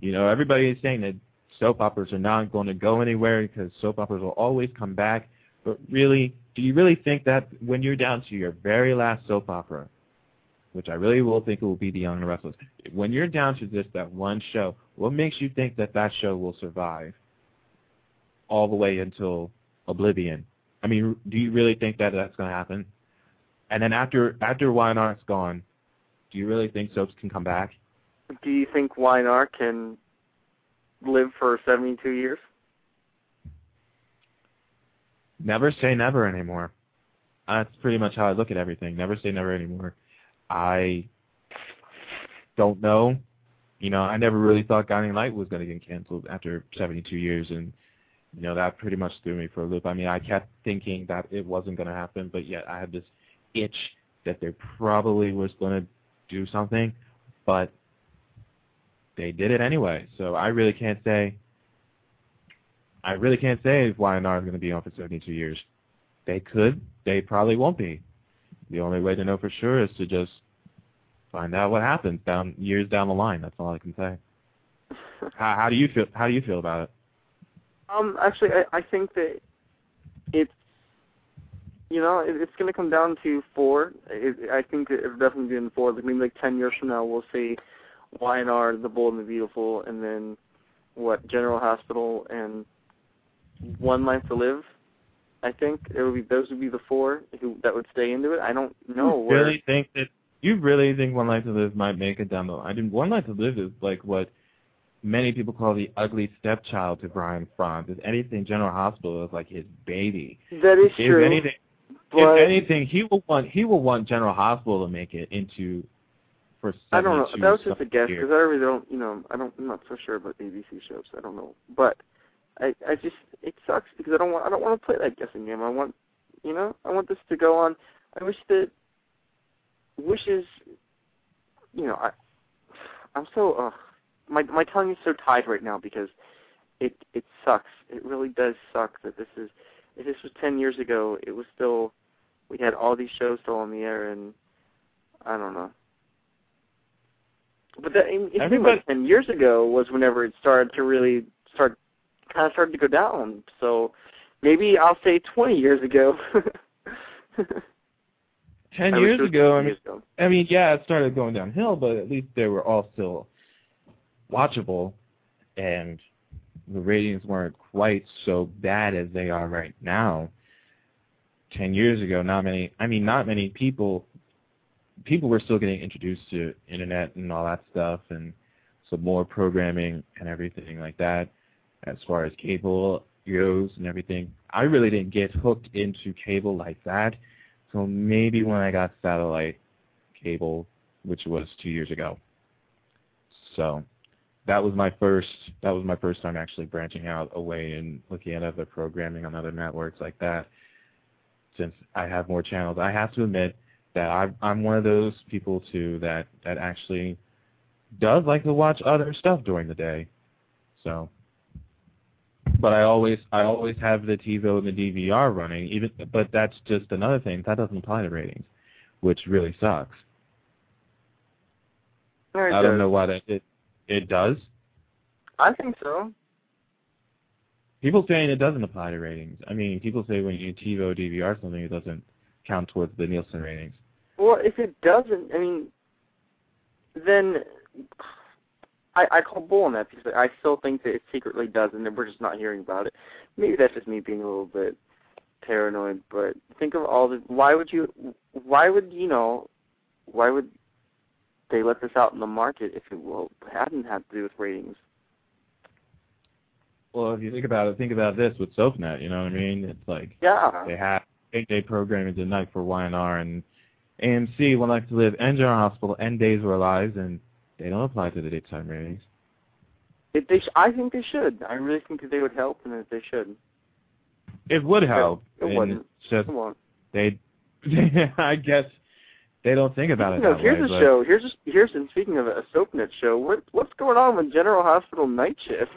You know, everybody is saying that soap operas are not going to go anywhere because soap operas will always come back. But really, do you really think that when you're down to your very last soap opera, which I really will think it will be The Young and the Restless, when you're down to just that one show, what makes you think that that show will survive all the way until oblivion? I mean, do you really think that that's going to happen? And then after after YNR's gone, do you really think soaps can come back? Do you think YNR can live for 72 years? Never say never anymore. That's pretty much how I look at everything. Never say never anymore. I don't know. You know, I never really thought Guiding Light was going to get canceled after 72 years, and you know that pretty much threw me for a loop. I mean, I kept thinking that it wasn't going to happen, but yet I had this itch that they probably was going to do something, but they did it anyway. So I really can't say. I really can't say if YNR is going to be on for 72 years. They could. They probably won't be. The only way to know for sure is to just find out what happens down years down the line. That's all I can say. How, how do you feel? How do you feel about it? Um, actually, I, I think that it's you know, it, it's going to come down to four. It, I think it'll definitely be in four. Like maybe like ten years from now, we'll see YNR, The Bold and the Beautiful, and then what General Hospital and One Life to Live. I think it would be those would be the four who that would stay into it. I don't know you really think that you really think One Life to Live might make a demo? I mean, One Life to Live is like what many people call the ugly stepchild to Brian Frons. If anything, General Hospital is like his baby. That is if true. anything, if anything, he will want he will want General Hospital to make it into for I don't know. 72 That was just a guess because I really don't. You know, I don't. I'm not so sure about ABC shows. I don't know, but I I just it sucks because I don't want I don't want to play that guessing game. I want you know I want this to go on. I wish that wishes. You know I I'm so uh my my tongue is so tied right now because it it sucks. It really does suck that this is if this was ten years ago it was still we had all these shows still on the air and I don't know. But that, seemed Everybody- ten years ago was whenever it started to really start, kind of started to go down. So maybe I'll say twenty years ago. Ten I years it ago, 10 I mean, years ago. I mean, yeah, it started going downhill, but at least they were all still watchable, and the ratings weren't quite so bad as they are right now. Ten years ago, not many. I mean, not many people. People were still getting introduced to internet and all that stuff, and some more programming and everything like that. As far as cable goes and everything, I really didn't get hooked into cable like that. So maybe when I got satellite cable, which was two years ago. So that was my first that was my first time actually branching out away and looking at other programming on other networks like that. Since I have more channels, I have to admit that I, I'm one of those people too that that actually does like to watch other stuff during the day. So, but I always I always have the TiVo and the DVR running. Even but that's just another thing that doesn't apply to ratings, which really sucks. Right, I don't know why that it it does. I think so. People saying it doesn't apply to ratings. I mean, people say when you TiVo DVR something, it doesn't count towards the Nielsen ratings. Well, if it doesn't, I mean, then I, I call bull on that because I still think that it secretly does, and we're just not hearing about it. Maybe that's just me being a little bit paranoid, but think of all the. Why would you? Why would you know? Why would they let this out in the market if it well hadn't had to do with ratings? Well, if you think about it, think about this with SoapNet. You know what I mean? It's like Yeah. they have eight-day programming tonight for YNR and AMC, One Life to Live, and General Hospital, and Days of Our Lives, and they don't apply to the daytime ratings. If they, I think they should. I really think that they would help, and that they should. It would help. It wouldn't. Just Come on. they, I guess they don't think about it know, here's way. a show. Here's a, here's and speaking of a SoapNet show, what what's going on with General Hospital Night Shift?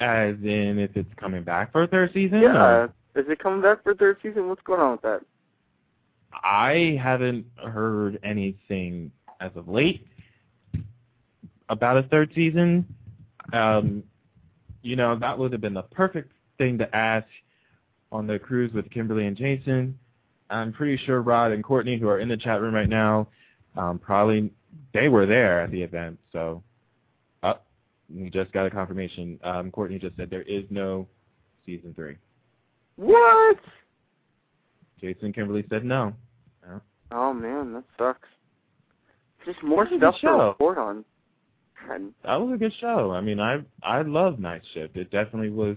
As in, if it's coming back for a third season? Yeah, or- is it coming back for a third season? What's going on with that? I haven't heard anything as of late about a third season. Um, you know, that would have been the perfect thing to ask on the cruise with Kimberly and Jason. I'm pretty sure Rod and Courtney, who are in the chat room right now, um, probably they were there at the event. So, uh, we just got a confirmation. Um, Courtney just said there is no season three. What? Jason Kimberly said no. Oh man, that sucks. Just more stuff to show. report on. God. that was a good show. I mean, I I love Night Shift. It definitely was,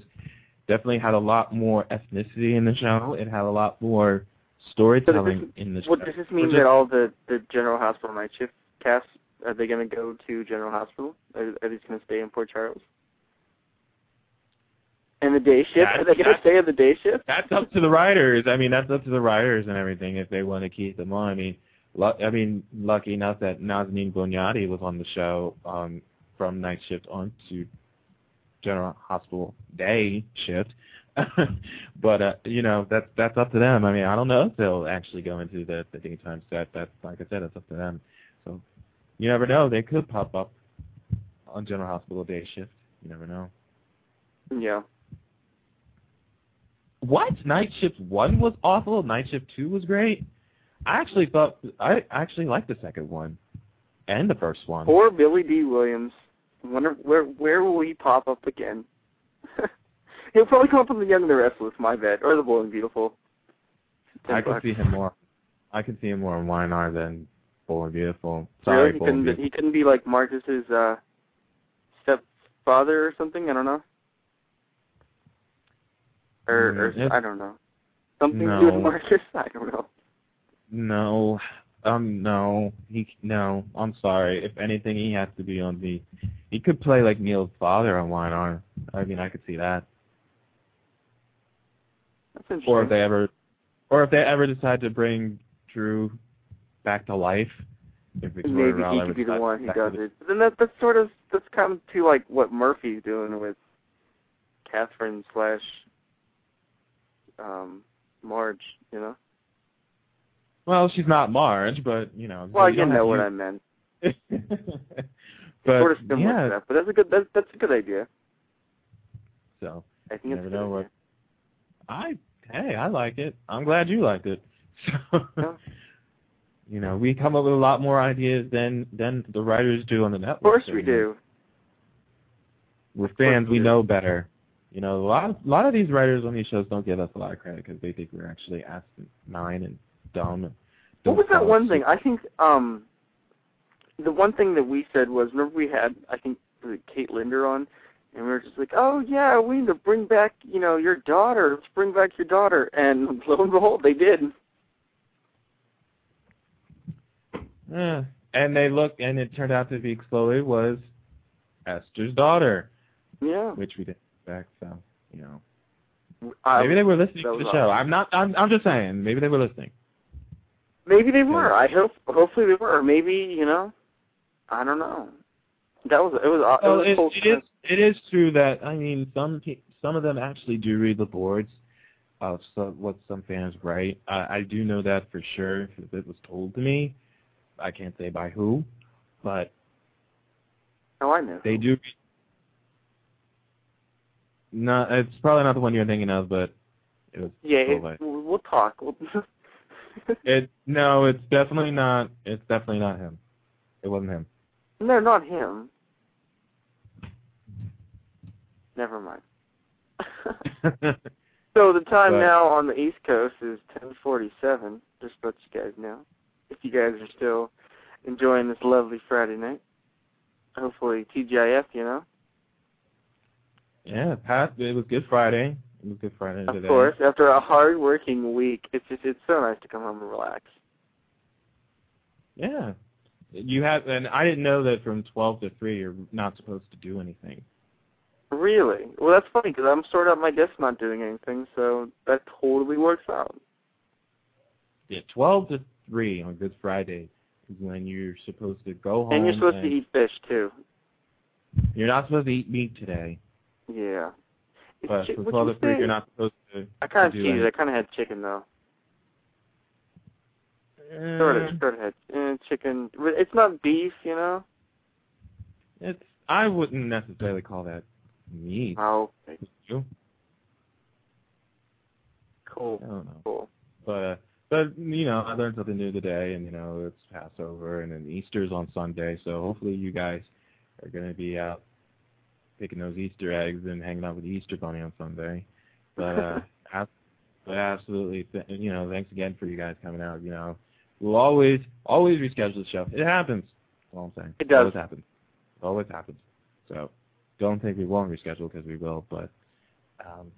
definitely had a lot more ethnicity in the show. It had a lot more storytelling in the show. What does this mean Which that is- all the the General Hospital Night Shift cast are they going to go to General Hospital? Are, are they going to stay in Port Charles? And the day shift? Are they going to stay in the day shift? That's up to the writers. I mean, that's up to the writers and everything if they want to keep them on. I mean, I mean, lucky enough that Nazanin Boniadi was on the show um, from Night Shift on to General Hospital Day Shift. but uh, you know, that's that's up to them. I mean, I don't know if they'll actually go into the the daytime set. That's like I said, it's up to them. So you never know. They could pop up on General Hospital Day Shift. You never know. Yeah. What? Night Shift One was awful. Night Shift Two was great. I actually thought I actually liked the second one, and the first one. Poor Billy Dee Williams. I wonder where where will he pop up again? He'll probably come up with the Young and the Restless, my bet, or the Bold and Beautiful. I could bucks. see him more. I could see him more in YNR than Bold and Beautiful. Sorry, really? He Bold couldn't, be, Beautiful. he couldn't be like Marcus's uh, stepfather or something. I don't know. Or, or Mm, I don't know. Something to do with Marcus. I don't know. No, um, no, he no. I'm sorry. If anything, he has to be on the. He could play like Neil's father on YNR. I mean, I could see that. That's interesting. Or if they ever, or if they ever decide to bring Drew back to life. If Victoria Maybe Rowell he could be the one who does it. But then that that's sort of that's kind of to like what Murphy's doing with Catherine slash um Marge, you know. Well, she's not Marge, but you know. Well, you know what to- I meant. but sort of similar yeah, to that, but that's a good that's that's a good idea. so I think never a good know what- I hey, I like it. I'm glad you liked it. So, Yeah. you know, we come up with a lot more ideas than than the writers do on the network. Of course so, we know, do. With fans, we we know better. You know, a lot of, a lot of these writers on these shows don't give us a lot of credit because they think we're actually asinine and And What was that one thing? I think um the one thing that we said was remember we had I think Kate Linder on and we were just like, Oh yeah, we need to bring back, you know, your daughter, let's bring back your daughter and lo and behold they did. Eh, and they look, and it turned out to be Chloe was Esther's daughter, Yeah. which we didn't expect. So, you know, I- maybe they were listening to the show. awesome. I'm not. I'm. I'm just saying. Maybe they were listening. Maybe they were. I hope. Hopefully they were. Or maybe you know. I don't know. That was. It was. It Well, was it, it is. It is true that I mean some pe- some of them actually do read the boards of some, what some fans write. I, I do know that for sure because it was told to me. I can't say by who, but Oh, I know. they do. No, it's probably not the one you're thinking of, but it was. Yeah. It, we'll we'll talk. We'll, It no, it's definitely not. It's definitely not him. It wasn't him. no, not him. Never mind. so the time But- now on the East Coast is 10:47. Just to let you guys know, if you guys are still enjoying this lovely Friday night. Hopefully TGIF, you know. yeah, Pat. It was Good Friday. It was Good Friday Of today. course, after a hard working week, it's just it's so nice to come home and relax. Yeah. You have, and I didn't know that from 12 to 3 you're not supposed to do anything. Really? Well, that's funny because I'm sort of at my desk not doing anything, so that totally works out. Yeah, 12 to 3 on Good Friday is when you're supposed to go home. and you're supposed to eat fish too. You're not supposed to eat meat today, Yeah. But chi- from what'd 12 you to 3 say? you're not supposed to. I kind of cheated. I kind of had chicken though. Eh, Sort of, sort of had eh, chicken. It's not beef, you know. It's. I wouldn't necessarily call that meat. Oh, you? cool, I don't know. cool. But uh, but you know, I learned something new today, and you know, it's Passover, and then Easter's on Sunday, so hopefully you guys are going to be out picking those Easter eggs and hanging out with the Easter Bunny on Sunday. But uh, but absolutely, you know, thanks again for you guys coming out. You know, we'll always always reschedule the show. It happens. That's all I'm saying. It does. always happens. It always happens. So don't think we won't reschedule because we will, but um,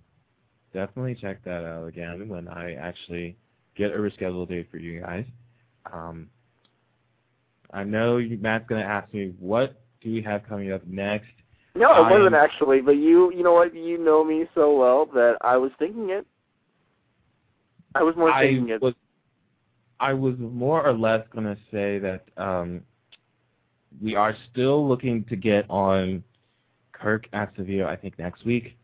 definitely check that out again when I actually get a rescheduled date for you guys. Um, I know you, Matt's going to ask me what do we have coming up next. No, it wasn't actually. But you, you know what? You know me so well that I was thinking it. I was more I thinking it. was I was more or less going to say that um, we are still looking to get on Kirk Acevedo, I think, next week.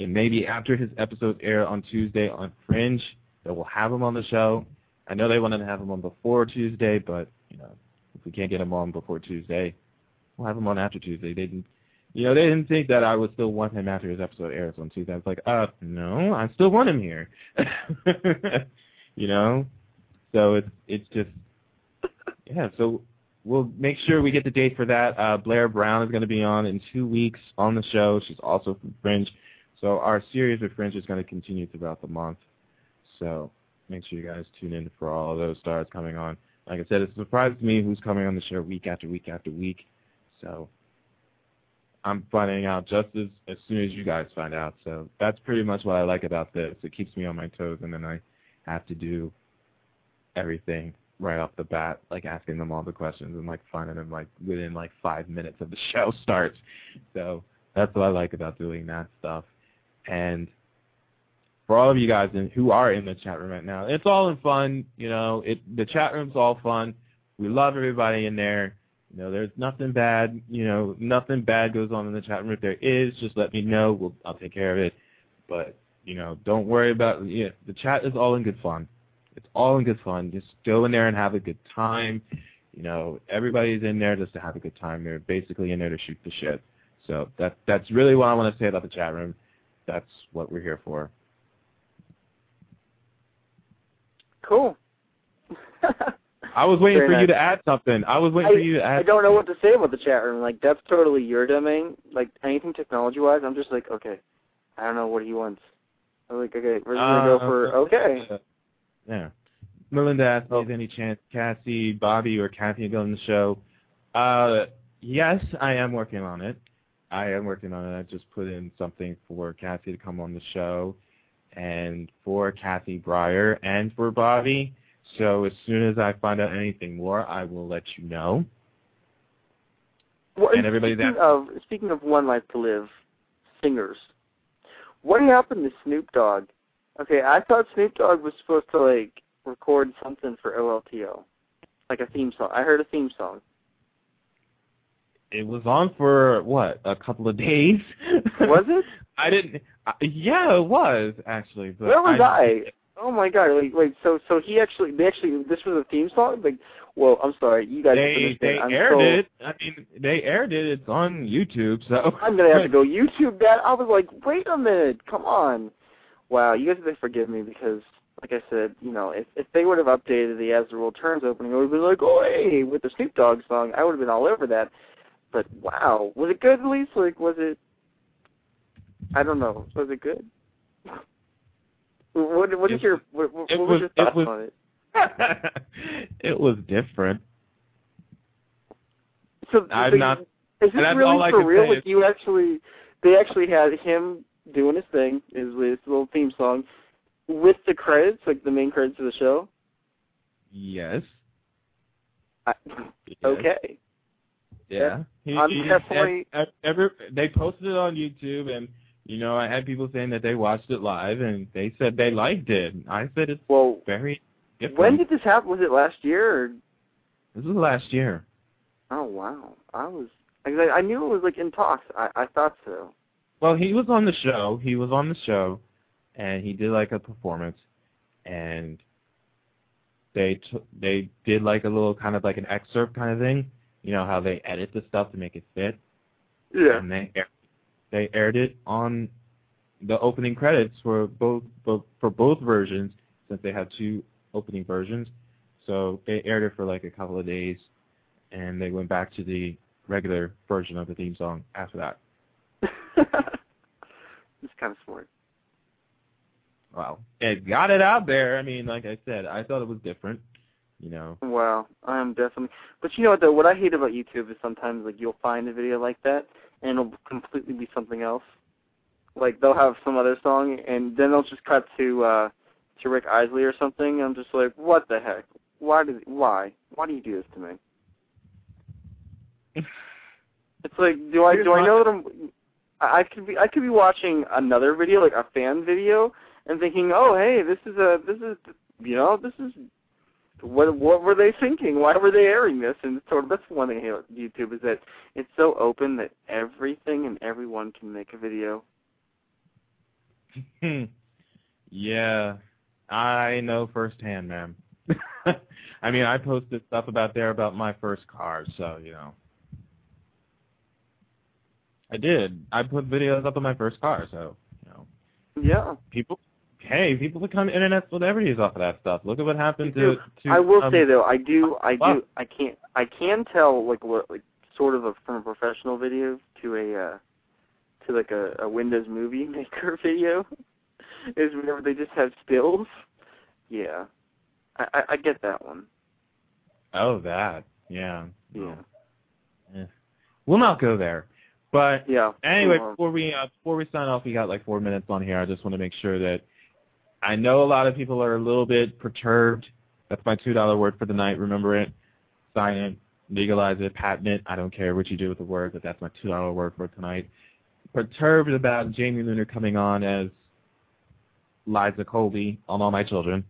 And maybe after his episodes air on Tuesday on Fringe, that we'll have him on the show. I know they wanted to have him on before Tuesday, but you know, if we can't get him on before Tuesday, we'll have him on after Tuesday. They you know, they didn't think that I would still want him after his episode airs on Tuesday. I was like, uh, no, I still want him here. you know, so it's it's just yeah. So we'll make sure we get the date for that. Uh, Blair Brown is going to be on in two weeks on the show. She's also from Fringe. So our series with Fringe is going to continue throughout the month. So make sure you guys tune in for all of those stars coming on. Like I said, it's a surprise to me who's coming on the show week after week after week. So I'm finding out just as as soon as you guys find out. So that's pretty much what I like about this. It keeps me on my toes, and then I have to do everything right off the bat, like asking them all the questions and like finding them like within like five minutes of the show starts. So that's what I like about doing that stuff. And for all of you guys in, who are in the chat room right now, it's all in fun. You know, it the chat room's all fun. We love everybody in there. You know, there's nothing bad. You know, nothing bad goes on in the chat room. If there is, just let me know. We'll, I'll take care of it. But you know, don't worry about. The chat is all in good fun. It's all in good fun. Just go in there and have a good time. You know, everybody's in there just to have a good time. They're basically in there to shoot the shit. So that that's really what I want to say about the chat room. That's what we're here for. Cool. I was waiting Very for you to add something. I was waiting I, for you to add. I don't know what to say about the chat room. Like that's totally your domain. Like anything technology wise, I'm just like, okay, I don't know what he wants. I'm like, okay, we're gonna go Uh, for okay. Yeah. Melinda asked Oh. if any chance Cassie, Bobby, or Kathy go on the show. Uh, yes, I am working on it. I am working on it. I just put in something for Cassie to come on the show, and for Kathy Brier, and for Bobby. So as soon as I find out anything more, I will let you know. Well, and everybody's speaking asking- of speaking of One Life to Live singers, what happened to Snoop Dogg? Okay, I thought Snoop Dogg was supposed to like record something for OLTL, like a theme song. I heard a theme song. It was on for what a couple of days. Was it? I didn't. I, yeah, it was actually. But Where was I? Oh my god! Wait, wait. So, so he actually, they actually, this was a theme song. Like, well, I'm sorry, you guys. They they I'm aired so, it. I mean, they aired it. It's on YouTube. So I'm gonna have to go YouTube that. I was like, wait a minute, come on. Wow, you guys have to forgive me because, like I said, you know, if if they would have updated the As the World Turns opening, I would have been like, oh hey, with the Snoop Dogg song, I would have been all over that. But wow, was it good at least? Like, was it? I don't know. Was it good? What what is your what, what, was- was your thoughts was- on it? it was different. So I'm so not- Is this really all for real? say Like you actually, they actually had him doing his thing, his, his little theme song, with the credits, like the main credits of the show. Yes. I, okay. Yeah. He, I'm he- definitely- ev- every, they posted it on YouTube, and you know, I had people saying that they watched it live, and they said they liked it. I said it's Well, very different. when did this happen? Was it last year? Or? this was last year? Oh wow, I was. I, I knew it was like in talks. I I thought so. Well, he was on the show. He was on the show, and he did like a performance, and they t- they did like a little kind of like an excerpt kind of thing. You know how they edit the stuff to make it fit, Yeah. and they air- they aired it on the opening credits for both, both for both versions since they had two opening versions. So they aired it for like a couple of days, and they went back to the regular version of the theme song after that. it's kind of smart. Well, it got it out there. I mean, like I said, I thought it was different. You know. Wow, I'm definitely. But you know what though? What I hate about YouTube is sometimes like you'll find a video like that and it'll completely be something else. Like they'll have some other song and then they'll just cut to uh to Rick Astley or something. I'm just like, what the heck? Why did why? Why do you do this to me? It's like, do I Here's do I know that I'm? I I could be I could be watching another video like a fan video and thinking, oh hey, this is a this is you know this is what what were they thinking? Why were they airing this? And sort of that's one thing about YouTube is that it's so open that everything and everyone can make a video. yeah, I know firsthand, man. I mean, I posted stuff about there about my first car, so you know. I did. I put videos up of my first car, so you know, Yeah. people. Hey, people become internet celebrities off of that stuff. Look at what happened to. to I will um, say though, I do, I Wow. do, I can't, I can tell like what, like sort of a from a professional video to a, uh to like a, a Windows Movie Maker video, is whenever they just have stills. Yeah, I, I, I get that one. Oh, that. Yeah. Yeah, Eh. We'll not go there. But yeah. Anyway, before we uh, before we sign off, we got like four minutes on here. I just want to make sure that I know a lot of people are a little bit perturbed. That's my two dollar word for the night. Remember it. Sign it, legalize it, patent it. I don't care what you do with the word, but that's my two dollar word for tonight. Perturbed about Jamie Luner coming on as Liza Colby on All My Children.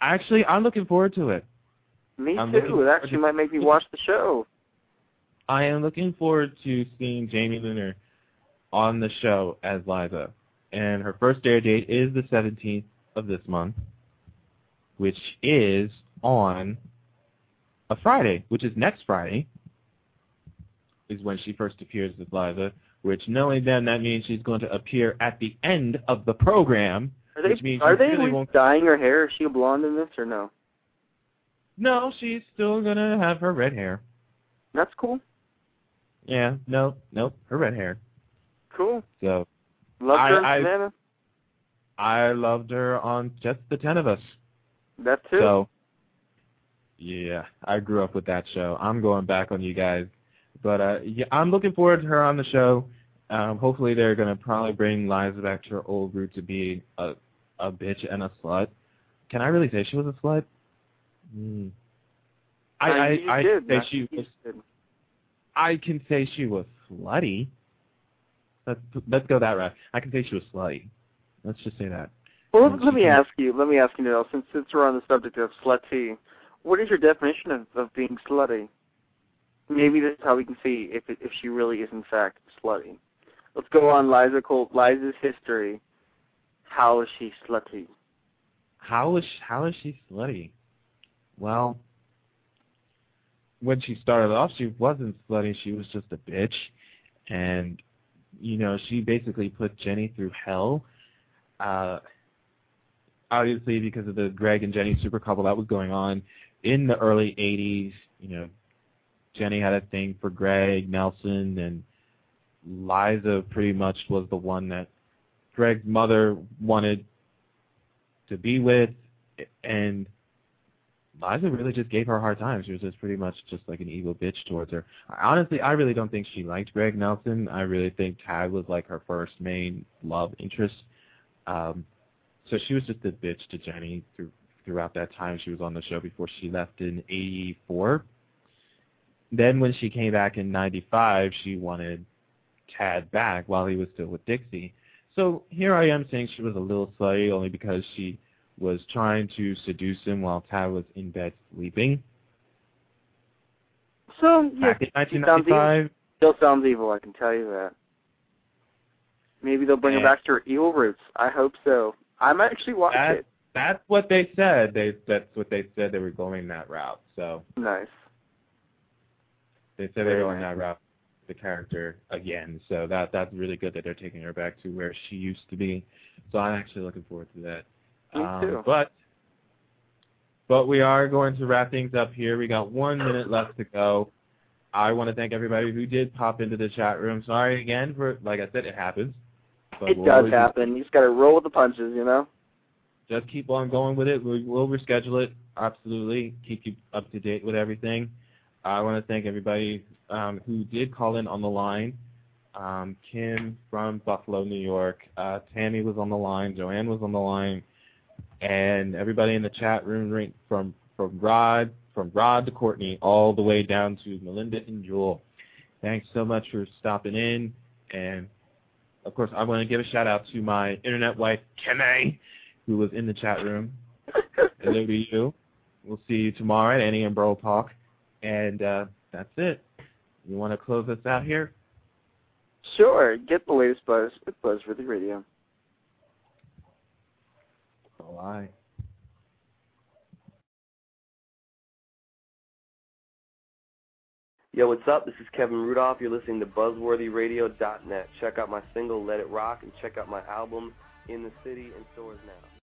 Actually, I'm looking forward to it. me I'm too. It actually to- might make me watch the show. I am looking forward to seeing Jamie Luner on the show as Liza. And her first air date is the 17th of this month, which is on a Friday, which is next Friday, is when she first appears as Liza, which knowing then that means she's going to appear at the end of the program, Are they which means are they really dyeing her hair? Is she a blonde in this or no? No, she's still going to have her red hair. That's cool. Yeah, no, no, her red hair. Cool. So Love I- her and I- Savannah. I loved her on just the ten of us. That too. So yeah, I grew up with that show. I'm going back on you guys, but uh, yeah, I'm looking forward to her on the show. Um, hopefully, they're gonna probably bring Liza back to her old root to be a a bitch and a slut. Can I really say she was a slut? Mm. I I, you I did. say she was. did. I can say she was slutty. Let's let's go that route. I can say she was slutty. Let's just say that. Well, And let me ask you. Let me ask you now, since since we're on the subject of slutty, what is your definition of, of being slutty? Maybe that's how we can see if if she really is in fact slutty. Let's go on Liza Col- Liza's history. How is she slutty? How is how is she slutty? Well, when she started off, she wasn't slutty. She was just a bitch, and you know she basically put Jenny through hell. Uh, obviously, because of the Greg and Jenny super couple that was going on in the early '80s. You know, Jenny had a thing for Greg Nelson, and Liza pretty much was the one that Greg's mother wanted to be with, and Liza really just gave her a hard time. She was just pretty much just like an evil bitch towards her. Honestly, I really don't think she liked Greg Nelson. I really think Tad was like her first main love interest. Um, so she was just a bitch to Jenny through, throughout that time she was on the show before she left in '84. Then when she came back in '95, she wanted Tad back while he was still with Dixie. So here I am saying she was a little slutty only because she was trying to seduce him while Tad was in bed sleeping. So yeah, Back in sounds evil. 1995, Still sounds evil. I can tell you that. Maybe they'll bring her back to her evil roots. I hope so. I'm actually watching That- it. that's what they said. They that's what they said they were going that route. So Nice. they said they Very were going nice. that route the character again. So that that's really good that they're taking her back to where she used to be. So I'm actually looking forward to that. Me Um, too. But but we are going to wrap things up here. We got one minute left to go. I want to thank everybody who did pop into the chat room. Sorry again for like I said, it happens. It we'll does happen. You just got to roll with the punches, you know. Just keep on going with it. We, we'll reschedule it. Absolutely. Keep you up to date with everything. I want to thank everybody um, who did call in on the line. Um, Kim from Buffalo, New York. Uh, Tammy was on the line. Joanne was on the line. And everybody in the chat room, right from from Rod, from Rod to Courtney, all the way down to Melinda and Jewel. Thanks so much for stopping in. And of course, I want to give a shout out to my internet wife, Kene, who was in the chat room. Hello to you. We'll see you tomorrow at Annie and Burl Talk. And uh, that's it. You want to close us out here? Sure. Get the latest buzz with Buzzworthy Radio. Oh, I. Yo, what's up? This is Kevin Rudolph. You're listening to BuzzworthyRadio.net. Check out my single Let It Rock and check out my album In the City and stores now.